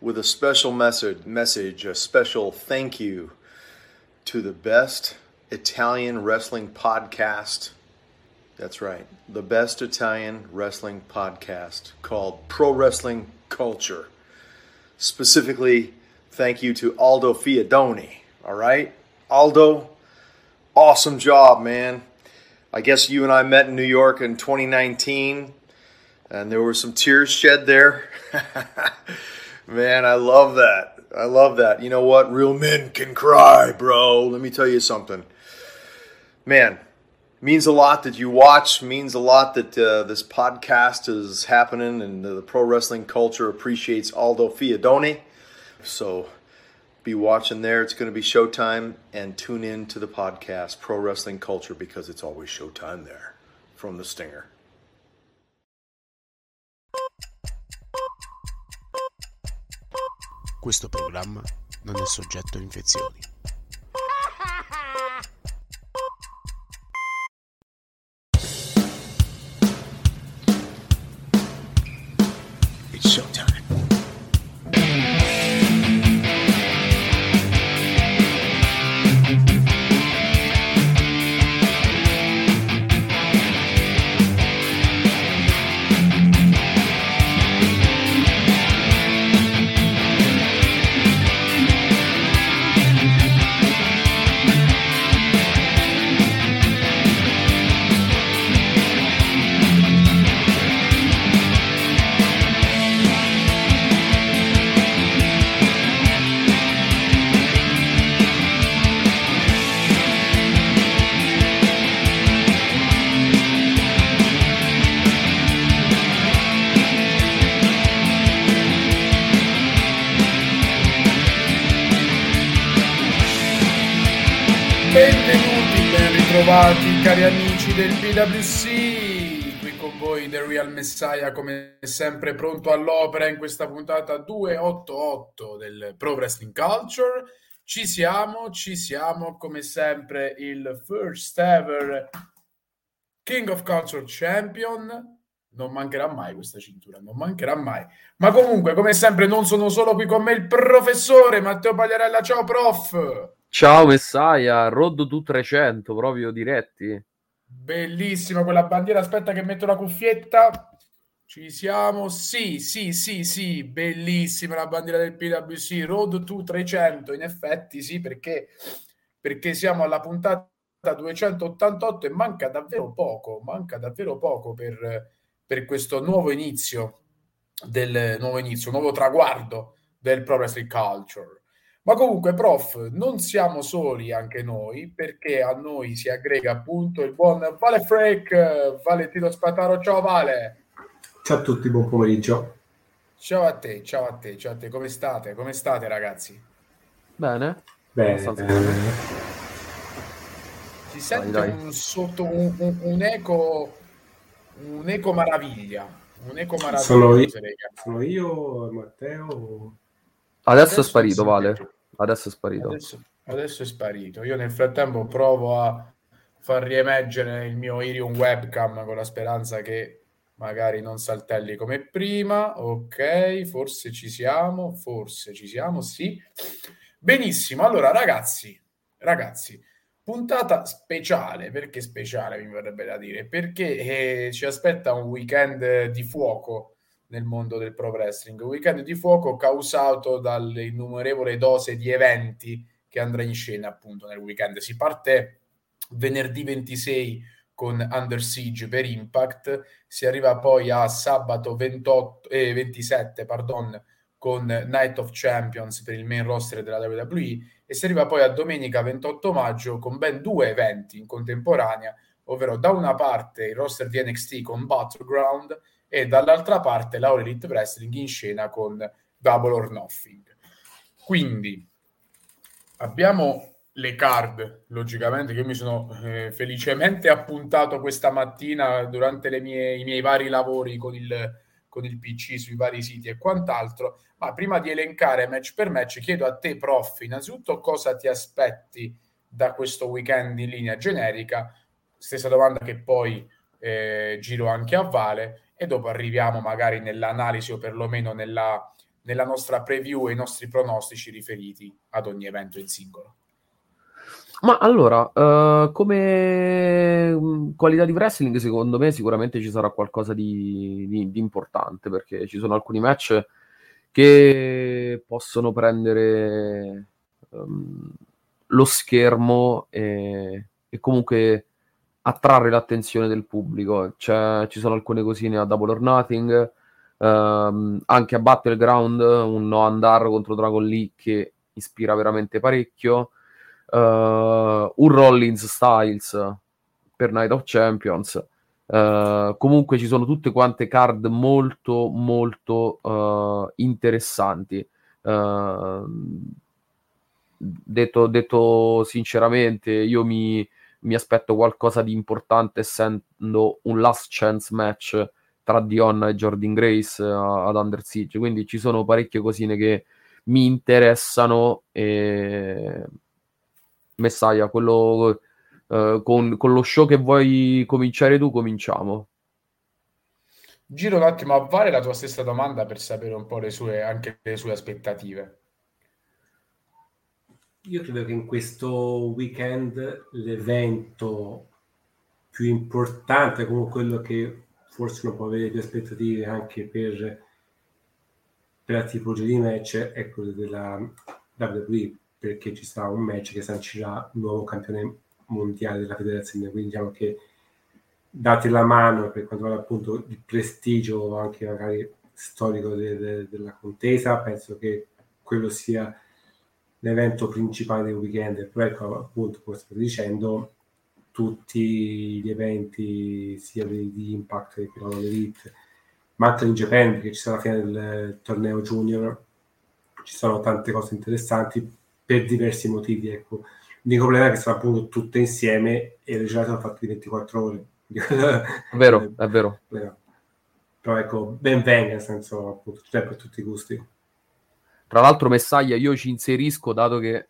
with a special message, message, a special thank you to the best Italian wrestling podcast. That's right, the best Italian wrestling podcast called Pro Wrestling Culture. Specifically, thank you to Aldo Fiadoni. All right, Aldo, awesome job, man. I guess you and I met in New York in 2019, and there were some tears shed there. Man, I love that. I love that. You know what? Real men can cry, bro. Let me tell you something. Man, means a lot that you watch, means a lot that uh, this podcast is happening and the pro wrestling culture appreciates Aldo Fiadoni. So be watching there. It's going to be showtime and tune in to the podcast, Pro Wrestling Culture, because it's always showtime there from the Stinger. Questo programma non è soggetto a infezioni. It's showtime. Del PWC, qui con voi The Real Messiah come sempre pronto all'opera in questa puntata 288 del Pro Wrestling Culture. Ci siamo, ci siamo come sempre il first ever King of Culture Champion. Non mancherà mai questa cintura, non mancherà mai. Ma comunque, come sempre, non sono solo qui con me il professore Matteo Pagliarella. Ciao, prof! Ciao Messiah, Road to 300, proprio diretti. Bellissima quella bandiera. Aspetta che metto la cuffietta. Ci siamo. Sì, sì, sì, sì. Bellissima la bandiera del PWC. Road to 300. In effetti, sì, perché, perché siamo alla puntata 288 e manca davvero poco. Manca davvero poco per, per questo nuovo inizio del nuovo inizio, nuovo traguardo del Pro Wrestling Culture. Ma comunque, prof, non siamo soli anche noi, perché a noi si aggrega appunto il buon Vale Freak, Valentino Spataro. Ciao Vale! Ciao a tutti, buon pomeriggio. Ciao a te, ciao a te, ciao a te. Come state? Come state ragazzi? Bene? Bene. Si sente dai. un sotto un, un- un eco un eco maraviglia, un eco maraviglia. Sono io, sono io, Matteo. Adesso è sparito. Vale. Adesso è sparito. Adesso, adesso è sparito. Io nel frattempo provo a far riemergere il mio Irium webcam con la speranza che magari non saltelli come prima. Ok, forse ci siamo, forse ci siamo, sì. Benissimo. Allora, ragazzi, ragazzi, Puntata speciale, perché speciale mi verrebbe da dire? Perché eh, ci aspetta un weekend di fuoco nel mondo del pro wrestling, un weekend di fuoco causato dall'innumerevole dose di eventi che andrà in scena appunto nel weekend. Si parte venerdì 26 con Under Siege per Impact, si arriva poi a sabato 28, eh, 27 pardon, con Night of Champions per il main roster della WWE e. Si arriva poi a domenica 28 maggio con ben due eventi in contemporanea, ovvero da una parte il roster di NXT con Battleground e dall'altra parte l'Aura Elite Wrestling in scena con Double or Nothing. Quindi abbiamo le card, logicamente, che mi sono eh, felicemente appuntato questa mattina durante mie, i miei vari lavori con il, con il PC sui vari siti e quant'altro. Ma prima di elencare match per match, chiedo a te, prof, innanzitutto cosa ti aspetti da questo weekend in linea generica? Stessa domanda che poi eh, giro anche a Vale e dopo arriviamo magari nell'analisi o perlomeno nella, nella nostra preview e i nostri pronostici riferiti ad ogni evento in singolo. Ma allora, uh, come mm, qualità di wrestling, secondo me sicuramente ci sarà qualcosa di, di, di, importante perché ci sono alcuni match che possono prendere um, lo schermo e, e, comunque attrarre l'attenzione del pubblico. Cioè, ci sono alcune cosine a Double or Nothing, um, anche a Battleground, un no andar contro Dragon Lee che ispira veramente parecchio uh, un Rollins Styles per Night of Champions. Uh, comunque ci sono tutte quante card molto molto uh, interessanti. Detto, detto, sinceramente, io mi, mi, aspetto qualcosa di importante essendo un last chance match tra Dion e Jordan Grace ad Under Siege. Quindi ci sono parecchie cosine che mi interessano e Messiah, quello uh, con, con, lo show che vuoi cominciare tu, cominciamo. Giro un attimo a Vale la tua stessa domanda per sapere un po' le sue, anche le sue aspettative. Io credo che in questo weekend l'evento più importante, come quello che forse non può avere più aspettative anche per, per la tipologia di match, è quello della WWE perché ci sarà un match che sancirà il nuovo campione mondiale della federazione, quindi diciamo che date la mano per quanto riguarda appunto il prestigio anche magari storico de- de- della contesa, penso che quello sia l'evento principale del weekend, però ecco appunto come sto dicendo tutti gli eventi sia di, di Impact che di Elite ma anche in Japan perché ci sarà la fine del torneo junior ci sono tante cose interessanti per diversi motivi. Ecco. L'unico problema è che sono appunto tutte insieme e le giornate sono fatte di 24 ore. È vero, è vero. Però ecco, ben venga, nel senso, appunto, c'è per tutti i gusti. Tra l'altro, Messaglia, io ci inserisco, dato che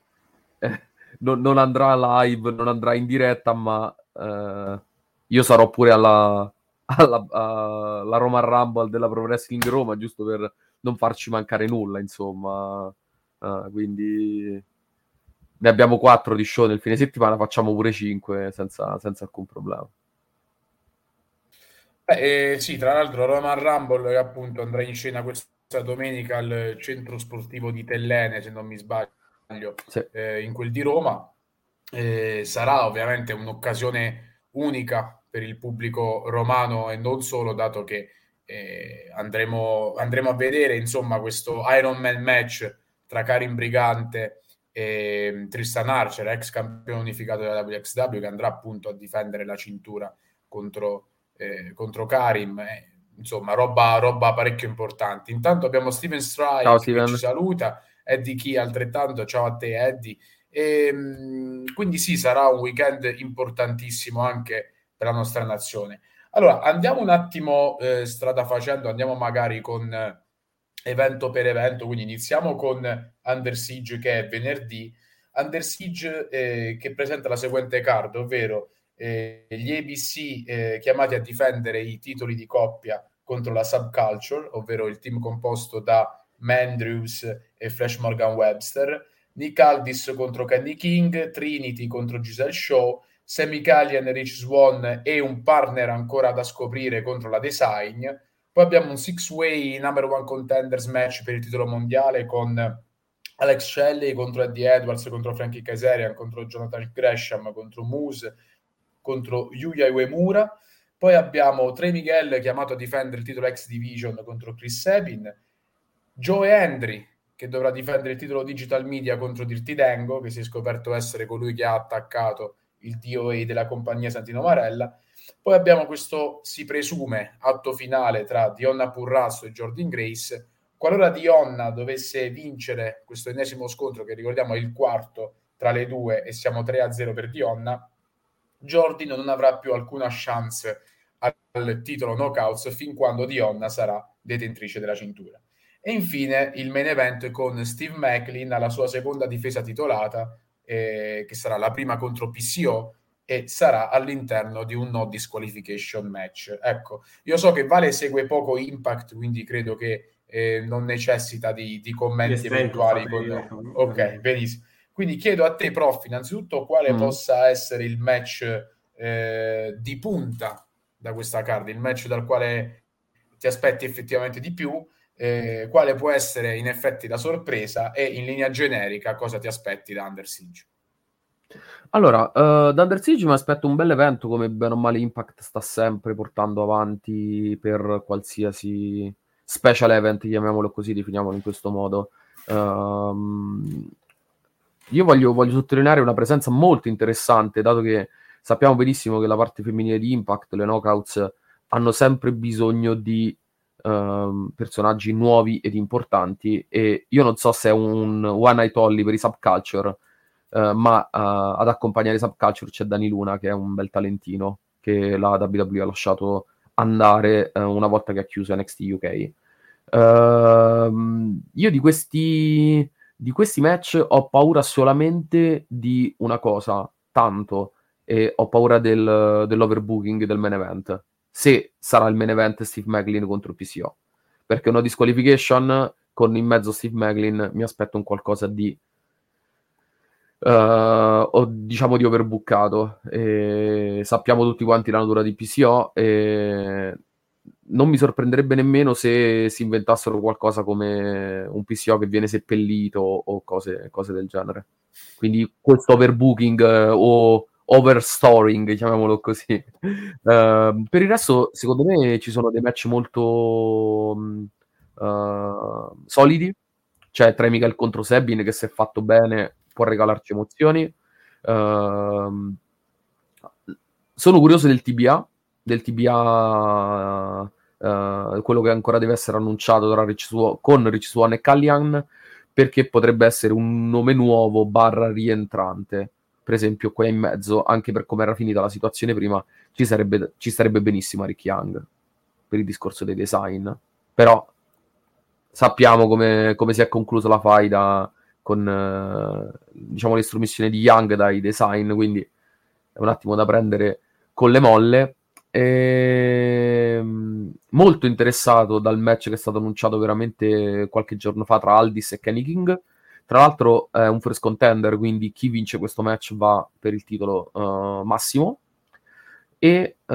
eh, non, non, andrà live, non andrà in diretta, ma eh, io sarò pure alla, alla, alla Roma Rumble della Pro Wrestling Roma, giusto per non farci mancare nulla, insomma. Uh, quindi ne abbiamo quattro di show nel fine settimana, facciamo pure cinque senza, senza alcun problema. Eh, sì, tra l'altro Roman Rumble che appunto andrà in scena questa domenica al centro sportivo di Tellene, se non mi sbaglio, sì. eh, in quel di Roma. Eh, sarà ovviamente un'occasione unica per il pubblico romano e non solo, dato che eh, andremo, andremo a vedere insomma questo Iron Man match tra Karim Brigante e Tristan Archer, ex campione unificato della WXW, che andrà appunto a difendere la cintura contro, eh, contro Karim. Eh, insomma, roba, roba, parecchio importante. Intanto abbiamo Steven Strike ciao, Steven. che ci saluta, Eddie Key altrettanto, ciao a te Eddie. E, ehm, quindi sì, sarà un weekend importantissimo anche per la nostra nazione. Allora, andiamo un attimo eh, strada facendo, andiamo magari con evento per evento, quindi iniziamo con Under Siege che è venerdì, Under Siege eh, che presenta la seguente card, ovvero eh, gli ABC eh, chiamati a difendere i titoli di coppia contro la subculture, ovvero il team composto da Mandrews e Flash Morgan Webster, Nick Aldis contro Kenny King, Trinity contro Giselle Shaw, Sammy Callian, Rich Swan e un partner ancora da scoprire contro la Design. Poi abbiamo un six-way number one contenders match per il titolo mondiale con Alex Shelley contro Eddie Edwards, contro Frankie Kazarian, contro Jonathan Gresham, contro Moose, contro Yuya Uemura. Poi abbiamo Trey Miguel chiamato a difendere il titolo X Division contro Chris Sabin, Joe Hendry che dovrà difendere il titolo Digital Media contro Dirty Dango, che si è scoperto essere colui che ha attaccato il DOA della compagnia Santino Marella. Poi abbiamo questo, si presume, atto finale tra Dionna Purrasso e Jordan Grace. Qualora Dionna dovesse vincere questo ennesimo scontro, che ricordiamo è il quarto tra le due e siamo 3-0 per Dionna, Jordan non avrà più alcuna chance al titolo knockouts fin quando Dionna sarà detentrice della cintura. E infine il main event con Steve Macklin alla sua seconda difesa titolata, eh, che sarà la prima contro PCO e sarà all'interno di un no disqualification match. Ecco, io so che Vale segue poco Impact, quindi credo che eh, non necessita di, di commenti eventuali. Con... Ok, benissimo. Quindi chiedo a te, prof, innanzitutto quale mm. possa essere il match eh, di punta da questa card, il match dal quale ti aspetti effettivamente di più eh, quale può essere in effetti la sorpresa e in linea generica cosa ti aspetti da Under Siege? Allora, uh, da Under Siege mi aspetto un bel evento come bene o male Impact sta sempre portando avanti per qualsiasi special event, chiamiamolo così, definiamolo in questo modo. Um, io voglio, voglio, sottolineare una presenza molto interessante, dato che sappiamo benissimo che la parte femminile di Impact, le knockouts, hanno sempre bisogno di uh, personaggi nuovi ed importanti e io non so se è un one night only per i subculture, uh, ma uh, ad accompagnare i subculture c'è Dani Luna che è un bel talentino che la WWE ha lasciato andare eh, una volta che ha chiuso NXT UK. Ehm, io di questi, di questi match ho paura solamente di una cosa, tanto, e ho paura del, dell'overbooking del main event se sarà il main event Steve Maglin contro PCO. Perché una disqualification con in mezzo Steve Maglin mi aspetto un qualcosa di uh, diciamo di overbookato. E sappiamo tutti quanti la natura di PCO e non mi sorprenderebbe nemmeno se si inventassero qualcosa come un PCO che viene seppellito o cose, cose del genere. Quindi questo overbooking uh, o overstoring, chiamiamolo così. Uh, per il resto, secondo me ci sono dei match molto uh, solidi. C'è Trey Miguel contro Sebin che se fatto bene può regalarci emozioni. Uh, sono curioso del TBA, del TBA Uh, quello che ancora deve essere annunciato Rich Swan, con Rich Swan e Callian perché potrebbe essere un nome nuovo barra rientrante per esempio, qua in mezzo, anche per come era finita la situazione prima, ci sarebbe, ci starebbe benissimo Rick Young per il discorso dei design. Però sappiamo come, come si è conclusa la faida con eh, diciamo l'estromissione di Young dai design, quindi è un attimo da prendere con le molle. E... Molto interessato dal match che è stato annunciato veramente qualche giorno fa tra Aldis e Kenny King tra l'altro è un first contender, quindi chi vince questo match va per il titolo uh, massimo. E uh,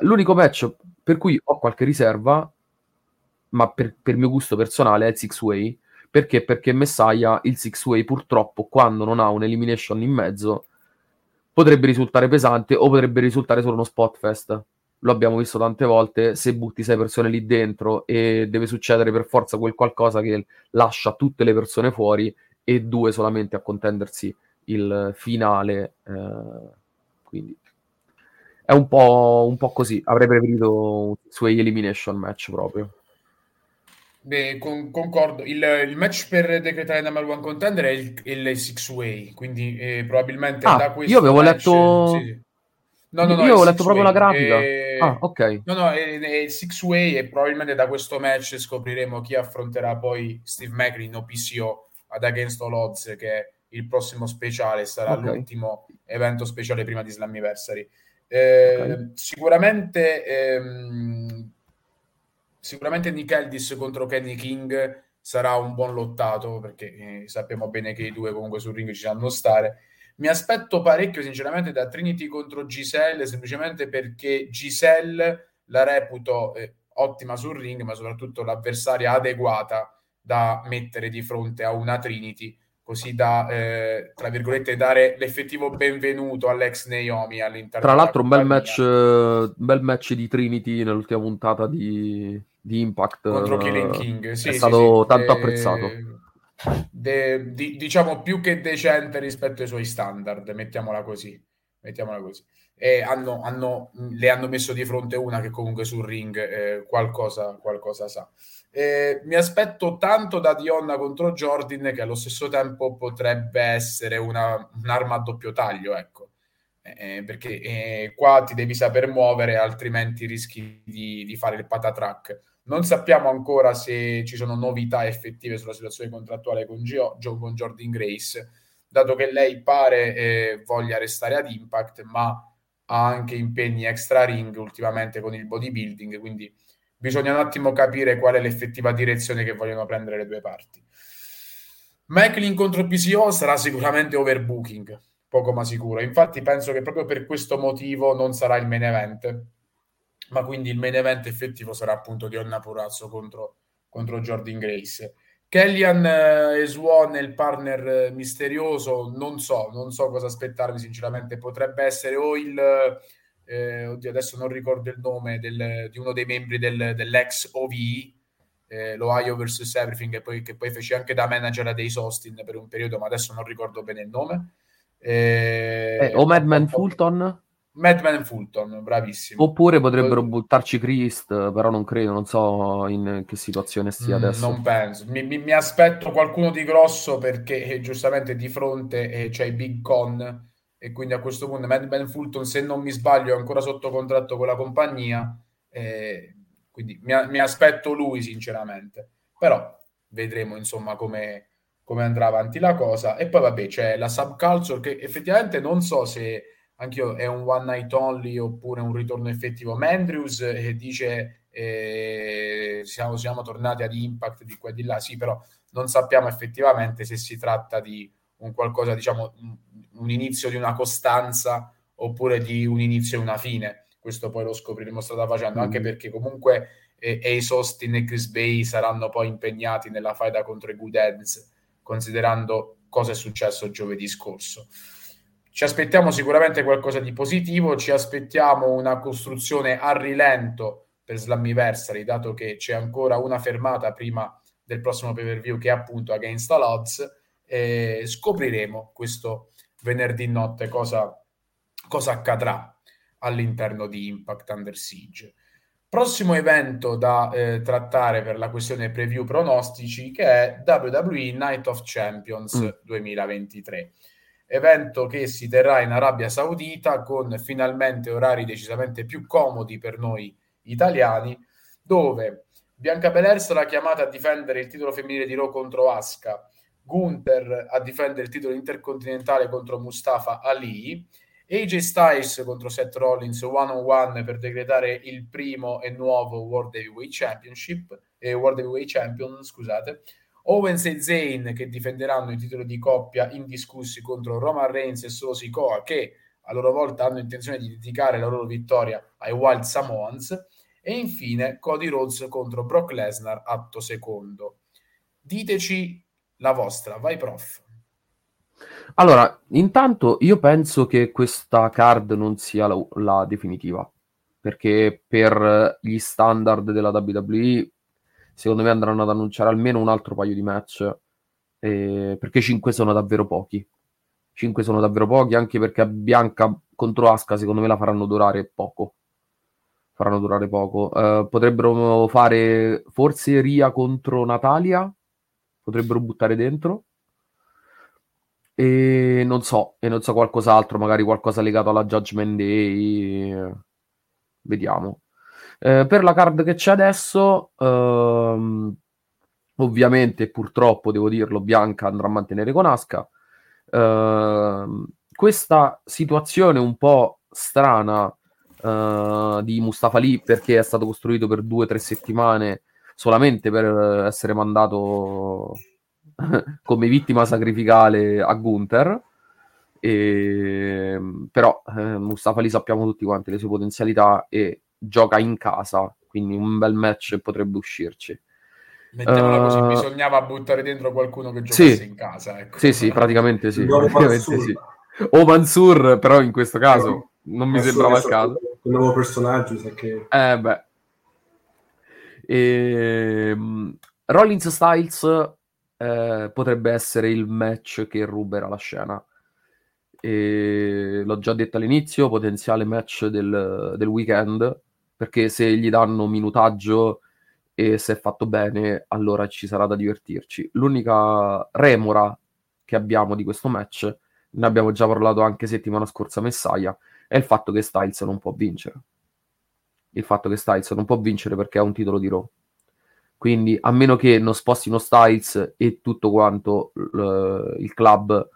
l'unico match per cui ho qualche riserva, ma per, per mio gusto personale, è il Six Way. Perché? Perché Messiah, il Six Way, purtroppo, quando non ha un'elimination in mezzo, potrebbe risultare pesante o potrebbe risultare solo uno spot fest lo abbiamo visto tante volte, se butti sei persone lì dentro e deve succedere per forza quel qualcosa che lascia tutte le persone fuori e due solamente a contendersi il finale. Eh, quindi è un po', un po' così. Avrei preferito un Sway Elimination match proprio. Beh, con, concordo. Il, il, match per decretare number one contender è il, il six way, quindi eh, probabilmente ah, da questo io avevo match, letto sì, sì. No, no, no, Io ho letto proprio la grafica. E... Ah, ok. No, no, è, è Six Way e probabilmente da questo match scopriremo chi affronterà poi Steve Macklin o PCO ad Against All Odds, che è il prossimo speciale, sarà okay. l'ultimo evento speciale prima di Slammiversary. Eh, okay. Sicuramente, ehm, sicuramente Nick Aldis contro Kenny King sarà un buon lottato perché eh, sappiamo bene che i due comunque sul ring ci sanno stare. Mi aspetto parecchio sinceramente da Trinity contro Giselle semplicemente perché Giselle la reputo eh, ottima sul ring ma soprattutto l'avversaria adeguata da mettere di fronte a una Trinity così da, eh, tra virgolette, dare l'effettivo benvenuto all'ex Naomi all'interno Tra l'altro un bel match, un bel match di Trinity nell'ultima puntata di, di Impact. Contro Killing King. Sì, è sì, stato sì. tanto Eh, apprezzato. De- di- diciamo più che decente rispetto ai suoi standard, mettiamola così. Mettiamola così. E hanno, hanno- le hanno messo di fronte una che comunque sul ring eh, qualcosa, qualcosa sa. Eh, mi aspetto tanto da Dionna contro Jordan che allo stesso tempo potrebbe essere una- un'arma a doppio taglio, ecco. Eh, perché eh, qua ti devi saper muovere, altrimenti rischi di, di fare il patatrack. Non sappiamo ancora se ci sono novità effettive sulla situazione contrattuale con, Gio- con Jordan Grace, dato che lei pare eh, voglia restare ad Impact, ma ha anche impegni extra ring ultimamente con il bodybuilding, quindi bisogna un attimo capire qual è l'effettiva direzione che vogliono prendere le due parti. Macklin contro PCO sarà sicuramente overbooking, poco ma sicuro. Infatti penso che proprio per questo motivo non sarà il main event, ma quindi il main event effettivo sarà appunto Dionna Purazzo contro, contro Jordan Grace. Kellyan eh, e Swan, il partner eh, misterioso, non so, non so cosa aspettarmi sinceramente, potrebbe essere o il, eh, oddio adesso non ricordo il nome, del- di uno dei membri del- dell'ex OVI, eh, l'Ohio vs Everything, che poi, che poi fece anche da manager a Days Austin per un periodo, ma adesso non ricordo bene il nome. Eh, Eh, o Madman Fulton? Madman Fulton, bravissimo. Oppure potrebbero buttarci Christ, però non credo, non so in che situazione stia Mm, adesso. Non penso. Mi, mi- mi aspetto qualcuno di grosso perché eh, giustamente di fronte eh, c'è i Big Con e quindi a questo punto Madman Fulton, se non mi sbaglio, è ancora sotto contratto con la compagnia. eh, quindi mi, mi aspetto lui, sinceramente. Però vedremo insomma come, come andrà avanti la cosa. E poi vabbè, c'è la subculture che effettivamente non so se anch'io è un one night only oppure un ritorno effettivo. Mandrews eh, dice eh, siamo, siamo tornati ad Impact di qua e di là, sì, però non sappiamo effettivamente se si tratta di un qualcosa, diciamo, un, inizio di una costanza oppure di un inizio e una fine. Questo poi lo scopriremo strada facendo, anche Mm. perché comunque eh, Ace Austin e Chris Bay saranno poi impegnati nella faida contro i Good Heads, considerando cosa è successo giovedì scorso. Ci aspettiamo sicuramente qualcosa di positivo, ci aspettiamo una costruzione a rilento per Slammiversary, dato che c'è ancora una fermata prima del prossimo pay per view che è appunto Against All Odds. E scopriremo questo venerdì notte cosa, cosa accadrà all'interno di Impact Under Siege. Prossimo evento da eh, trattare per la questione preview pronostici che è WWE Night of Champions Mm. 2023 evento che si terrà in Arabia Saudita con finalmente orari decisamente più comodi per noi italiani, dove Bianca Belair sarà chiamata a difendere il titolo femminile di Raw contro Asuka, Gunther a difendere il titolo intercontinentale contro Mustafa Ali, AJ Styles contro Seth Rollins one on one per decretare il primo e nuovo World Heavyweight Championship, eh, World Heavyweight Champion, scusate, Owens e Zayn che difenderanno il titolo di coppia indiscussi contro Roman Reigns e Solo Sikoa che a loro volta hanno intenzione di dedicare la loro vittoria ai Wild Samoans e infine Cody Rhodes contro Brock Lesnar atto secondo. Diteci la vostra, vai prof. Allora, intanto io penso che questa card non sia la, la definitiva, perché per gli standard della WWE, secondo me andranno ad annunciare almeno un altro paio di match, eh, perché 5 sono davvero pochi. 5 sono davvero pochi, anche perché Bianca contro Asuka secondo me la faranno durare poco. Faranno durare poco. Eh, potrebbero fare forse Ria contro Natalia, potrebbero buttare dentro. E non so, e non so qualcos'altro, magari qualcosa legato alla Judgment Day. Vediamo. Eh, per la card che c'è adesso, ehm, ovviamente, purtroppo devo dirlo, Bianca andrà a mantenere con Asuka. Ehm, questa situazione un po' strana eh, di Mustafa Ali, perché è stato costruito per due o tre settimane solamente per essere mandato come vittima sacrificale a Gunther. E, però eh, Mustafa li sappiamo tutti quanti le sue potenzialità e gioca in casa, quindi un bel match potrebbe uscirci. Mettiamola così, Uh, bisognava buttare dentro qualcuno che giocasse sì, in casa. Ecco. sì, sì, praticamente sì. Praticamente sì. O Mansur, però in questo caso non mi Mansur sembrava il caso. Un nuovo personaggio, sa che... Eh beh. Ehm, Rollins Styles eh, potrebbe essere il match che ruberà la scena. E l'ho già detto all'inizio, potenziale match del, del weekend, perché se gli danno minutaggio e se è fatto bene, allora ci sarà da divertirci. L'unica remora che abbiamo di questo match, ne abbiamo già parlato anche settimana scorsa Messiah, è il fatto che Styles non può vincere. Il fatto che Styles non può vincere perché ha un titolo di Raw. Quindi, a meno che non spostino Styles e tutto quanto l- il club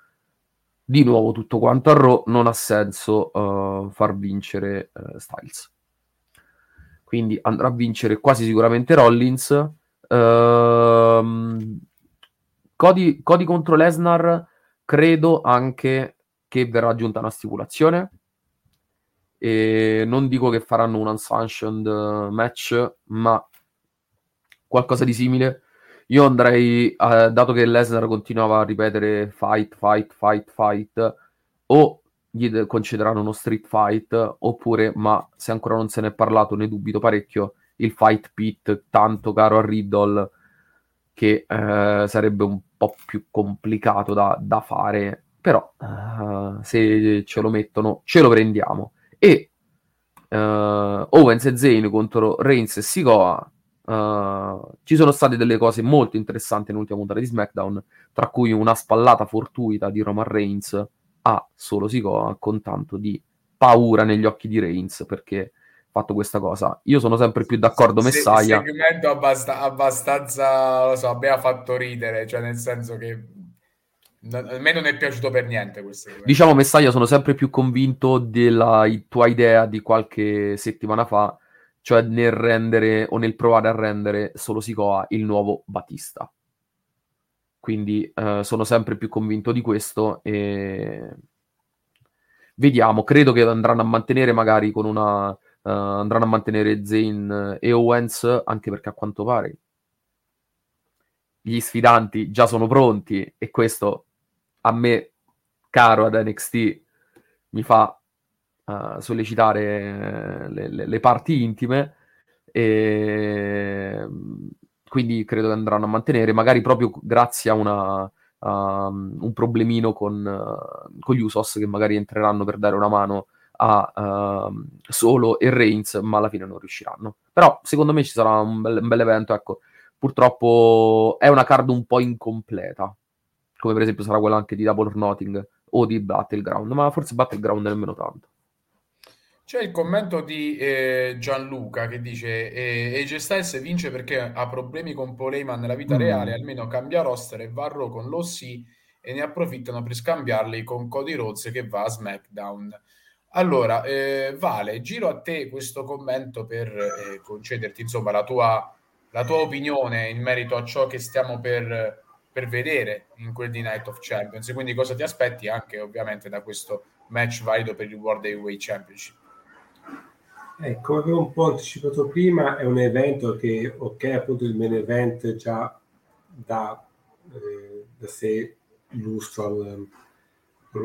di nuovo tutto quanto a Raw, non ha senso eh, far vincere eh, Styles. Quindi andrà a vincere quasi sicuramente Rollins. Ehm, Cody, Cody contro Lesnar, credo anche che verrà aggiunta una stipulazione. E non dico che faranno un unsanctioned eh, match, ma qualcosa di simile. Io andrei, eh, dato che Lesnar continuava a ripetere fight, fight, fight, fight, o gli de- concederanno uno street fight, oppure, ma se ancora non se ne è parlato, ne dubito parecchio, il fight pit tanto caro a Riddle, che eh, sarebbe un po' più complicato da, da fare, però eh, se ce lo mettono, ce lo prendiamo. E eh, Owens e Zayn contro Reigns e Sikoa Uh, ci sono state delle cose molto interessanti nell'ultima puntata di SmackDown, tra cui una spallata fortuita di Roman Reigns a solo Sikoa con tanto di paura negli occhi di Reigns perché ha fatto questa cosa. Io sono sempre più d'accordo, Se- segmento abbast- abbastanza, lo so, a me ha fatto ridere, cioè nel senso che a me non è piaciuto per niente questo. Diciamo, Messiah, sono sempre più convinto della tua idea di qualche settimana fa, cioè nel rendere o nel provare a rendere solo Sikoa il nuovo Batista. Quindi eh, sono sempre più convinto di questo e vediamo, credo che andranno a mantenere magari con una eh, andranno a mantenere Zayn e Owens anche perché a quanto pare gli sfidanti già sono pronti e questo a me caro ad NXT mi fa uh, sollecitare le, le- le parti intime e quindi credo che andranno a mantenere magari proprio grazie a una a un problemino con, uh, con gli Usos che magari entreranno per dare una mano a uh, Solo e Reigns ma alla fine non riusciranno però secondo me ci sarà un bel, un bel evento ecco purtroppo è una card un po' incompleta come per esempio sarà quella anche di Double or Nothing o di Battleground, ma forse Battleground nemmeno tanto. C'è il commento di eh, Gianluca che dice eh, AJ Styles vince perché ha problemi con Paul Heyman nella vita Mm. reale, almeno cambia roster e va a Raw con l'OC e ne approfittano per scambiarli con Cody Rhodes che va a SmackDown. Allora, eh, Vale, giro a te questo commento per eh, concederti insomma la tua, la tua opinione in merito a ciò che stiamo per, per vedere in quel di Night of Champions quindi cosa ti aspetti anche ovviamente da questo match valido per il World Heavyweight Championship. Eh, come avevo un po' anticipato prima, è un evento che, ok, appunto il main event già dà eh, da sé lustro al,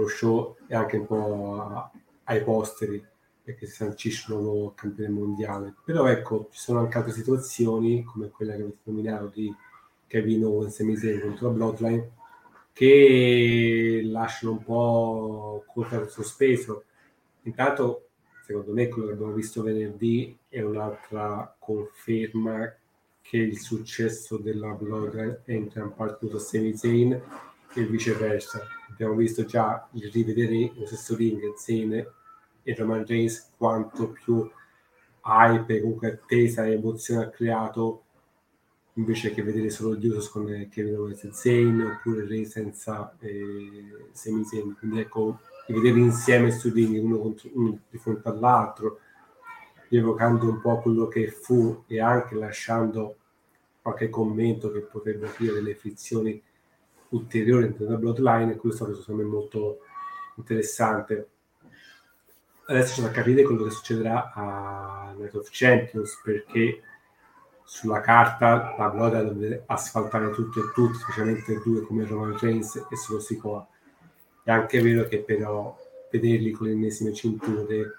show e anche un po' ai posteri perché si sancisce un nuovo campione mondiale. Però ecco, ci sono anche altre situazioni come quella che avete nominato di Kevin Owens e Misery contro la Bloodline che lasciano un po' colpa sospeso. Intanto secondo me quello che abbiamo visto venerdì è un'altra conferma che il successo della Bloodline è in gran parte a Sami Zayn e viceversa. Abbiamo visto già il rivedere lo stesso ring Zayn e Roman Reigns quanto più hype, comunque attesa e emozione ha creato invece che vedere solo Usos con Kevin Owens e Zayn oppure Reigns senza eh, Sami Zayn. Quindi ecco, di vederli insieme su ring uno, contro, uno di fronte all'altro, rievocando un po' quello che fu e anche lasciando qualche commento che potrebbe aprire delle frizioni ulteriori della Bloodline questo è me molto interessante. Adesso c'è da capire quello che succederà a Night of Champions perché sulla carta la Bloodline deve asfaltare tutto e tutti, specialmente due come Roman Reigns e Solo Sikoa. È anche vero che però vederli con le ennesime cinture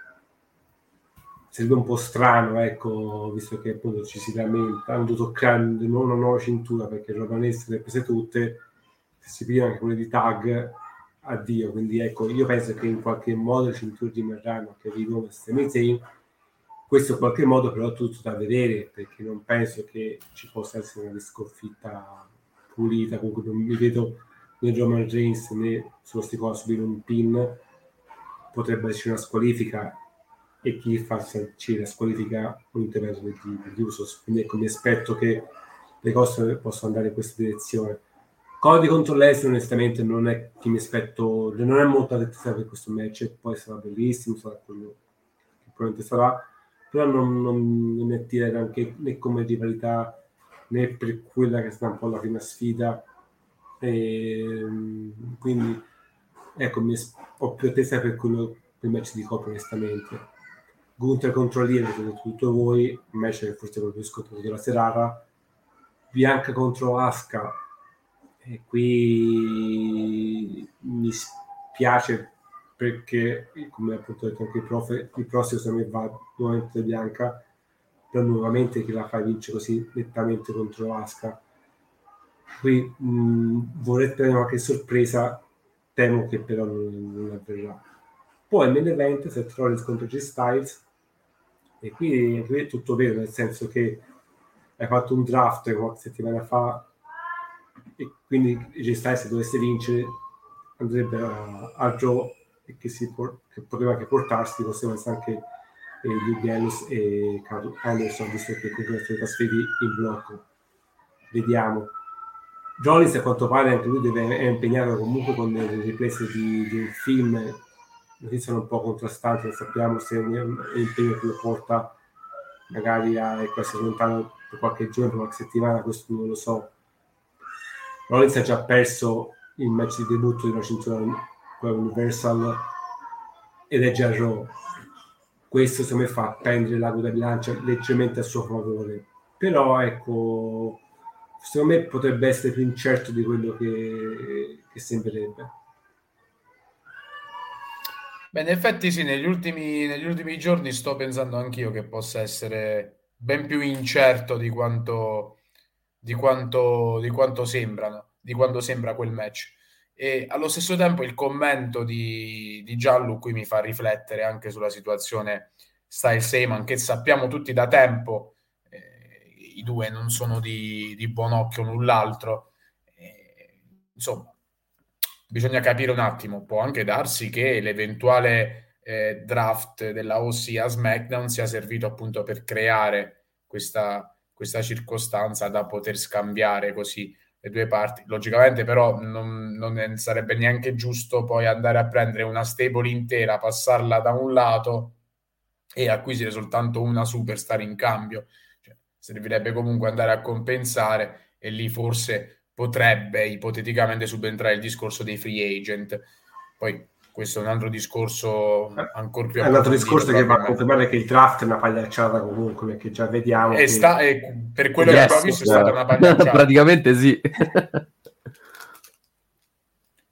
sarebbe un po' strano, ecco, visto che appunto ci si lamenta, hanno dovuto creare una nuova cintura perché Romanese le ha prese tutte, se si pigliano anche quelle di tag, addio. Quindi ecco, io penso che in qualche modo le cinture rimarranno che arrivano a Sami Zayn. Questo in qualche modo però è tutto da vedere, perché non penso che ci possa essere una sconfitta pulita, comunque non mi vedo né Roman Reigns né sullo stico a subire un pin, potrebbe essere una squalifica e chi fa sancire la squalifica un intervento di, di Usos. Quindi ecco, mi aspetto che le cose possano andare in questa direzione. Cody contro Leslie onestamente non è che mi aspetto, non è molto attesa per questo match, poi sarà bellissimo, sarà quello che probabilmente sarà, però non, non, non mi attira neanche né come rivalità né per quella che è stata un po' la prima sfida. E, ehm, quindi ecco, mi, ho più attesa per quello per il match di coppia onestamente. Gunther contro Lee avete tutto voi, match che forse è proprio scontato della serata, Bianca contro Asuka, e qui mi spiace perché, come appunto detto anche il prof, il prossimo secondo me va nuovamente Bianca, però nuovamente chi la fa vince così nettamente contro Asuka. Qui mh, vorrei tenere qualche sorpresa, temo che però non, non avverrà. Poi nell'evento Seth Rollins contro G Styles e qui, qui, è tutto vero, nel senso che hai fatto un draft qualche settimana fa e quindi G se dovesse vincere andrebbe a, a Joe e che, si por- che poteva anche portarsi conseguenza anche eh, Hugh Gallus e Carl Anderson visto che comunque sono trasferiti in blocco vediamo Jones a quanto pare anche lui deve, è impegnato comunque con le riprese di, di un film notizie un po' contrastanti, non sappiamo se è un impegno che lo porta magari a ecco, essere lontano per qualche giorno, qualche settimana, questo non lo so. Rollins ha già perso il match di debutto di una cintura Universal ed è già Raw. Questo se me fa pendere l'ago da bilancia leggermente a suo favore. Però ecco, secondo me potrebbe essere più incerto di quello che, che sembrerebbe. Beh, in effetti sì, negli ultimi, negli ultimi giorni sto pensando anch'io che possa essere ben più incerto di quanto, di quanto, di quanto sembrano, di quanto sembra quel match. E allo stesso tempo il commento di, di Giallo qui mi fa riflettere anche sulla situazione Style Seyman, che sappiamo tutti da tempo, i due non sono di, di buon occhio l'un l'altro. Eh, insomma, bisogna capire un attimo, può anche darsi che l'eventuale eh, draft della OC a SmackDown sia servito appunto per creare questa, questa circostanza da poter scambiare così le due parti. Logicamente però non, non, sarebbe neanche giusto poi andare a prendere una stable intera, passarla da un lato e acquisire soltanto una superstar in cambio. Servirebbe comunque andare a compensare e lì forse potrebbe ipoteticamente subentrare il discorso dei free agent. Poi questo è un altro discorso ancora più È un altro discorso che va a confermare che il draft è una pagliacciata comunque, perché già vediamo. Che... Sta, per quello yes, che abbiamo visto è stata una pagliacciata. Praticamente sì.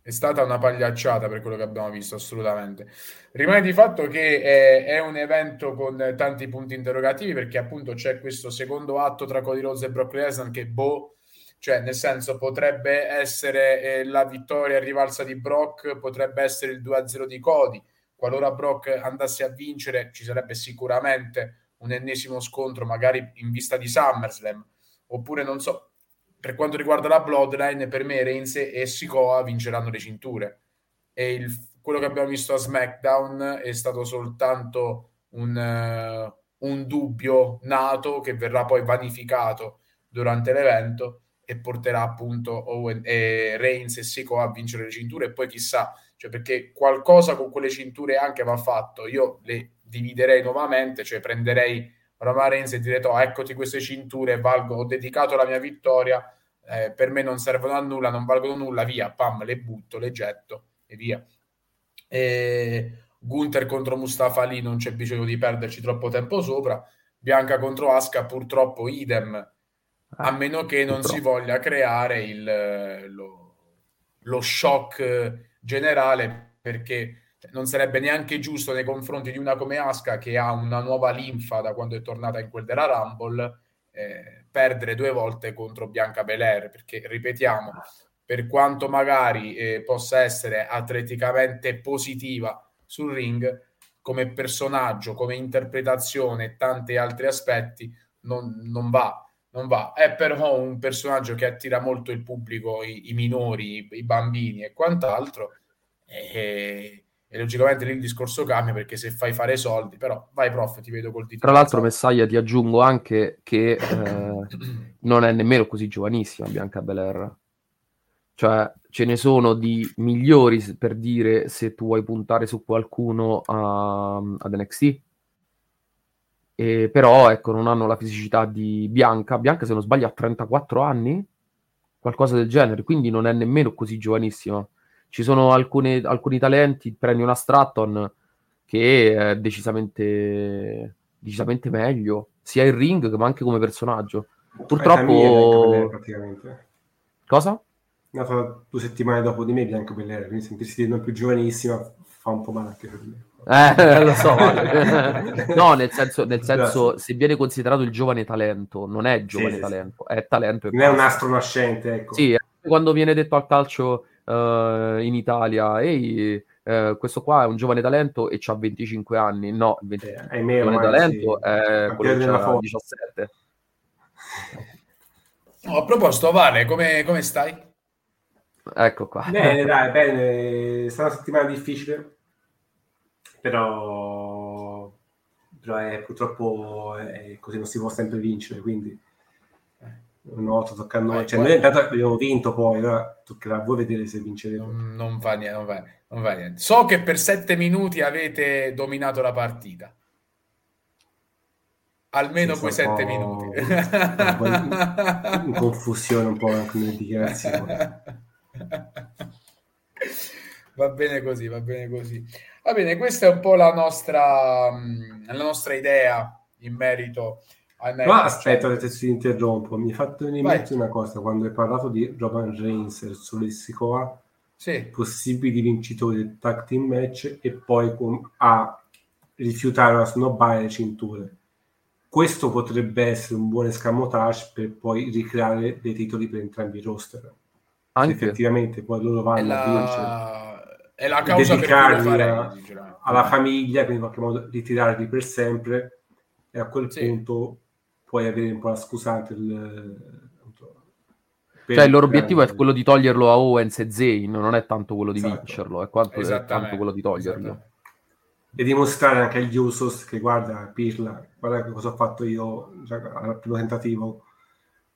è stata una pagliacciata per quello che abbiamo visto, assolutamente. Rimane di fatto che è, è, un evento con tanti punti interrogativi, perché appunto c'è questo secondo atto tra Cody Rhodes e Brock Lesnar che boh cioè nel senso potrebbe essere eh, la vittoria rivalsa di Brock, potrebbe essere il 2-0 di Cody. Qualora Brock andasse a vincere, ci sarebbe sicuramente un ennesimo scontro, magari in vista di SummerSlam, oppure non so. Per quanto riguarda la Bloodline, per me Reigns e Sikoa vinceranno le cinture. E il, quello che abbiamo visto a SmackDown è stato soltanto un, uh, un dubbio nato che verrà poi vanificato durante l'evento e porterà appunto Owen, eh, Reigns e Siko a vincere le cinture e poi chissà, cioè perché qualcosa con quelle cinture anche va fatto. Io le dividerei nuovamente, cioè prenderei Roman Reigns e dire, oh, eccoti queste cinture, valgo, ho dedicato la mia vittoria, eh, per me non servono a nulla, non valgono nulla, via, pam, le butto, le getto e via. E Gunther contro Mustafa lì non c'è bisogno di perderci troppo tempo sopra. Bianca contro Aska purtroppo idem, a Ah, meno che non si voglia creare il, lo, lo shock generale perché non sarebbe neanche giusto nei confronti di una come Aska che ha una nuova linfa da quando è tornata in quel della Rumble eh, perdere due volte contro Bianca Belair perché ripetiamo per quanto magari eh, possa essere atleticamente positiva sul ring come personaggio, come interpretazione e tanti altri aspetti non, non va non va. È però un personaggio che attira molto il pubblico, i, i minori, i, i, bambini e quant'altro. E, e, logicamente lì il discorso cambia perché se fai fare soldi, però vai prof, ti vedo col dito. Tra l'altro, Messaia, ti aggiungo anche che eh, non è nemmeno così giovanissima Bianca Belair. Cioè, ce ne sono di migliori per dire se tu vuoi puntare su qualcuno a, ad NXT. E, però ecco, non hanno la fisicità di Bianca. Bianca, se non sbaglio, ha 34 anni, qualcosa del genere, quindi non è nemmeno così giovanissima. Ci sono alcune, alcuni talenti, prendi una Stratton che è decisamente, decisamente meglio, sia in ring ma anche come personaggio. Purtroppo... praticamente. Cosa? Nato due settimane dopo di me, Bianca Belair, quindi sentirsi non più giovanissima fa un po' male anche per me. Eh, lo so. no, nel senso, nel senso se viene considerato il giovane talento, non è giovane sì, talento, sì. è talento. Non è un astro nascente, ecco. Sì, quando viene detto al calcio uh, in Italia, ehi, uh, questo qua è un giovane talento e ha 25 anni. No, il 20... eh, ahimè, giovane talento sì. è quello che ha 17. Oh, a proposito, Vale, come, come stai? Ecco qua. Bene, dai, bene. È stata una settimana difficile, però, però è, purtroppo è così, non si può sempre vincere, quindi volta tocca a noi. Cioè, noi intanto abbiamo vinto poi, ora toccherà a voi vedere se vinceremo. Non, non, va niente, non, va, non va niente. So che per sette minuti avete dominato la partita. Almeno quei sette minuti. in, in confusione un po' anche nelle dichiarazioni. va bene così, va bene così. Va bene, questa è un po' la nostra, la nostra idea in merito a Ma aspetta, se ti interrompo, mi hai fatto venire in mente una cosa, quando hai parlato di Roman Reigns e Solissikoa, sì. possibili vincitori del tag team match e poi con, a rifiutare una snobbare le cinture. Questo potrebbe essere un buon escamotage per poi ricreare dei titoli per entrambi i roster. Anche. Se effettivamente poi loro vanno la... a vincere è la causa per cui lo farei, alla famiglia, quindi in qualche modo ritirarli per sempre e a quel sì. punto puoi avere un po' la scusante il, cioè il loro obiettivo è quello di toglierlo a Owens e Zane non è tanto quello di esatto. vincerlo è, quanto, è tanto quello di toglierlo. E dimostrare anche agli Usos che guarda Pirla guarda cosa ho fatto io al primo tentativo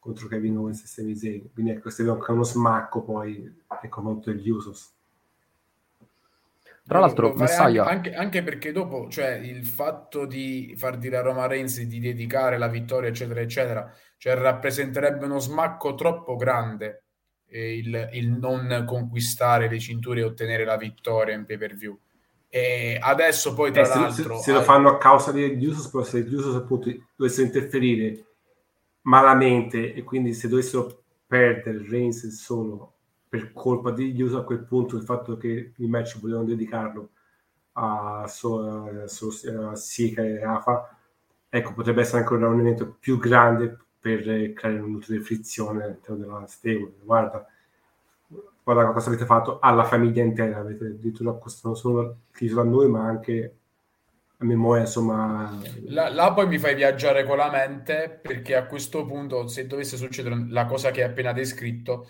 contro Kevin Owens e Sami Zayn. Quindi ecco questo è anche uno smacco poi nei confronti degli Usos tra l'altro, anche, anche, anche, perché dopo, cioè, il fatto di far dire a Roma Reigns di dedicare la vittoria, eccetera, eccetera, cioè, rappresenterebbe uno smacco troppo grande eh, il, il, non conquistare le cinture e ottenere la vittoria in pay per view. E adesso poi, tra eh, l'altro, se, se, se, lo fanno a causa degli Usos, però se gli Usos appunto dovessero interferire malamente e quindi se dovessero perdere Reigns solo per colpa degli uso a quel punto il fatto che il match volevano dedicarlo a, so, a, so, a Sika e Rafa. Ecco potrebbe essere anche un raunimento più grande per creare un'ulteriore frizione all'interno della stable guarda guarda cosa avete fatto alla famiglia intera. Avete addirittura non solo chiuso a noi ma anche a memoria insomma là, là, poi mi fai viaggiare con la mente perché a questo punto se dovesse succedere la cosa che hai appena descritto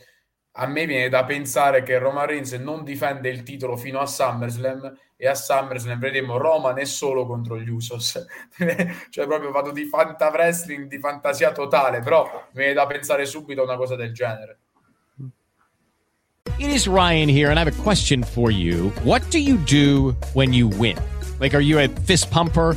a me viene da pensare che Roman Reigns non difende il titolo fino a SummerSlam e a SummerSlam vedremo Roman e solo contro gli Usos cioè proprio vado di fanta wrestling di fantasia totale però mi viene da pensare subito a una cosa del genere It is Ryan here and I have a question for you what do you do when you win? Like, are you a fist pumper?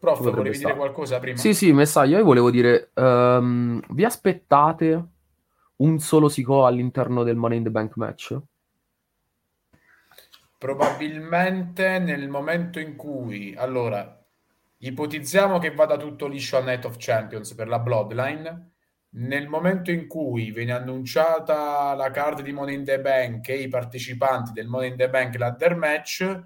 Prof, volevi dire stare. qualcosa prima? Sì, sì, messaggio. Io volevo dire, ehm, vi aspettate un solo Siko all'interno del Money in the Bank match? Probabilmente nel momento in cui, allora, ipotizziamo che vada tutto liscio a Night of Champions per la Bloodline, nel momento in cui viene annunciata la card di Money in the Bank e i partecipanti del Money in the Bank ladder match,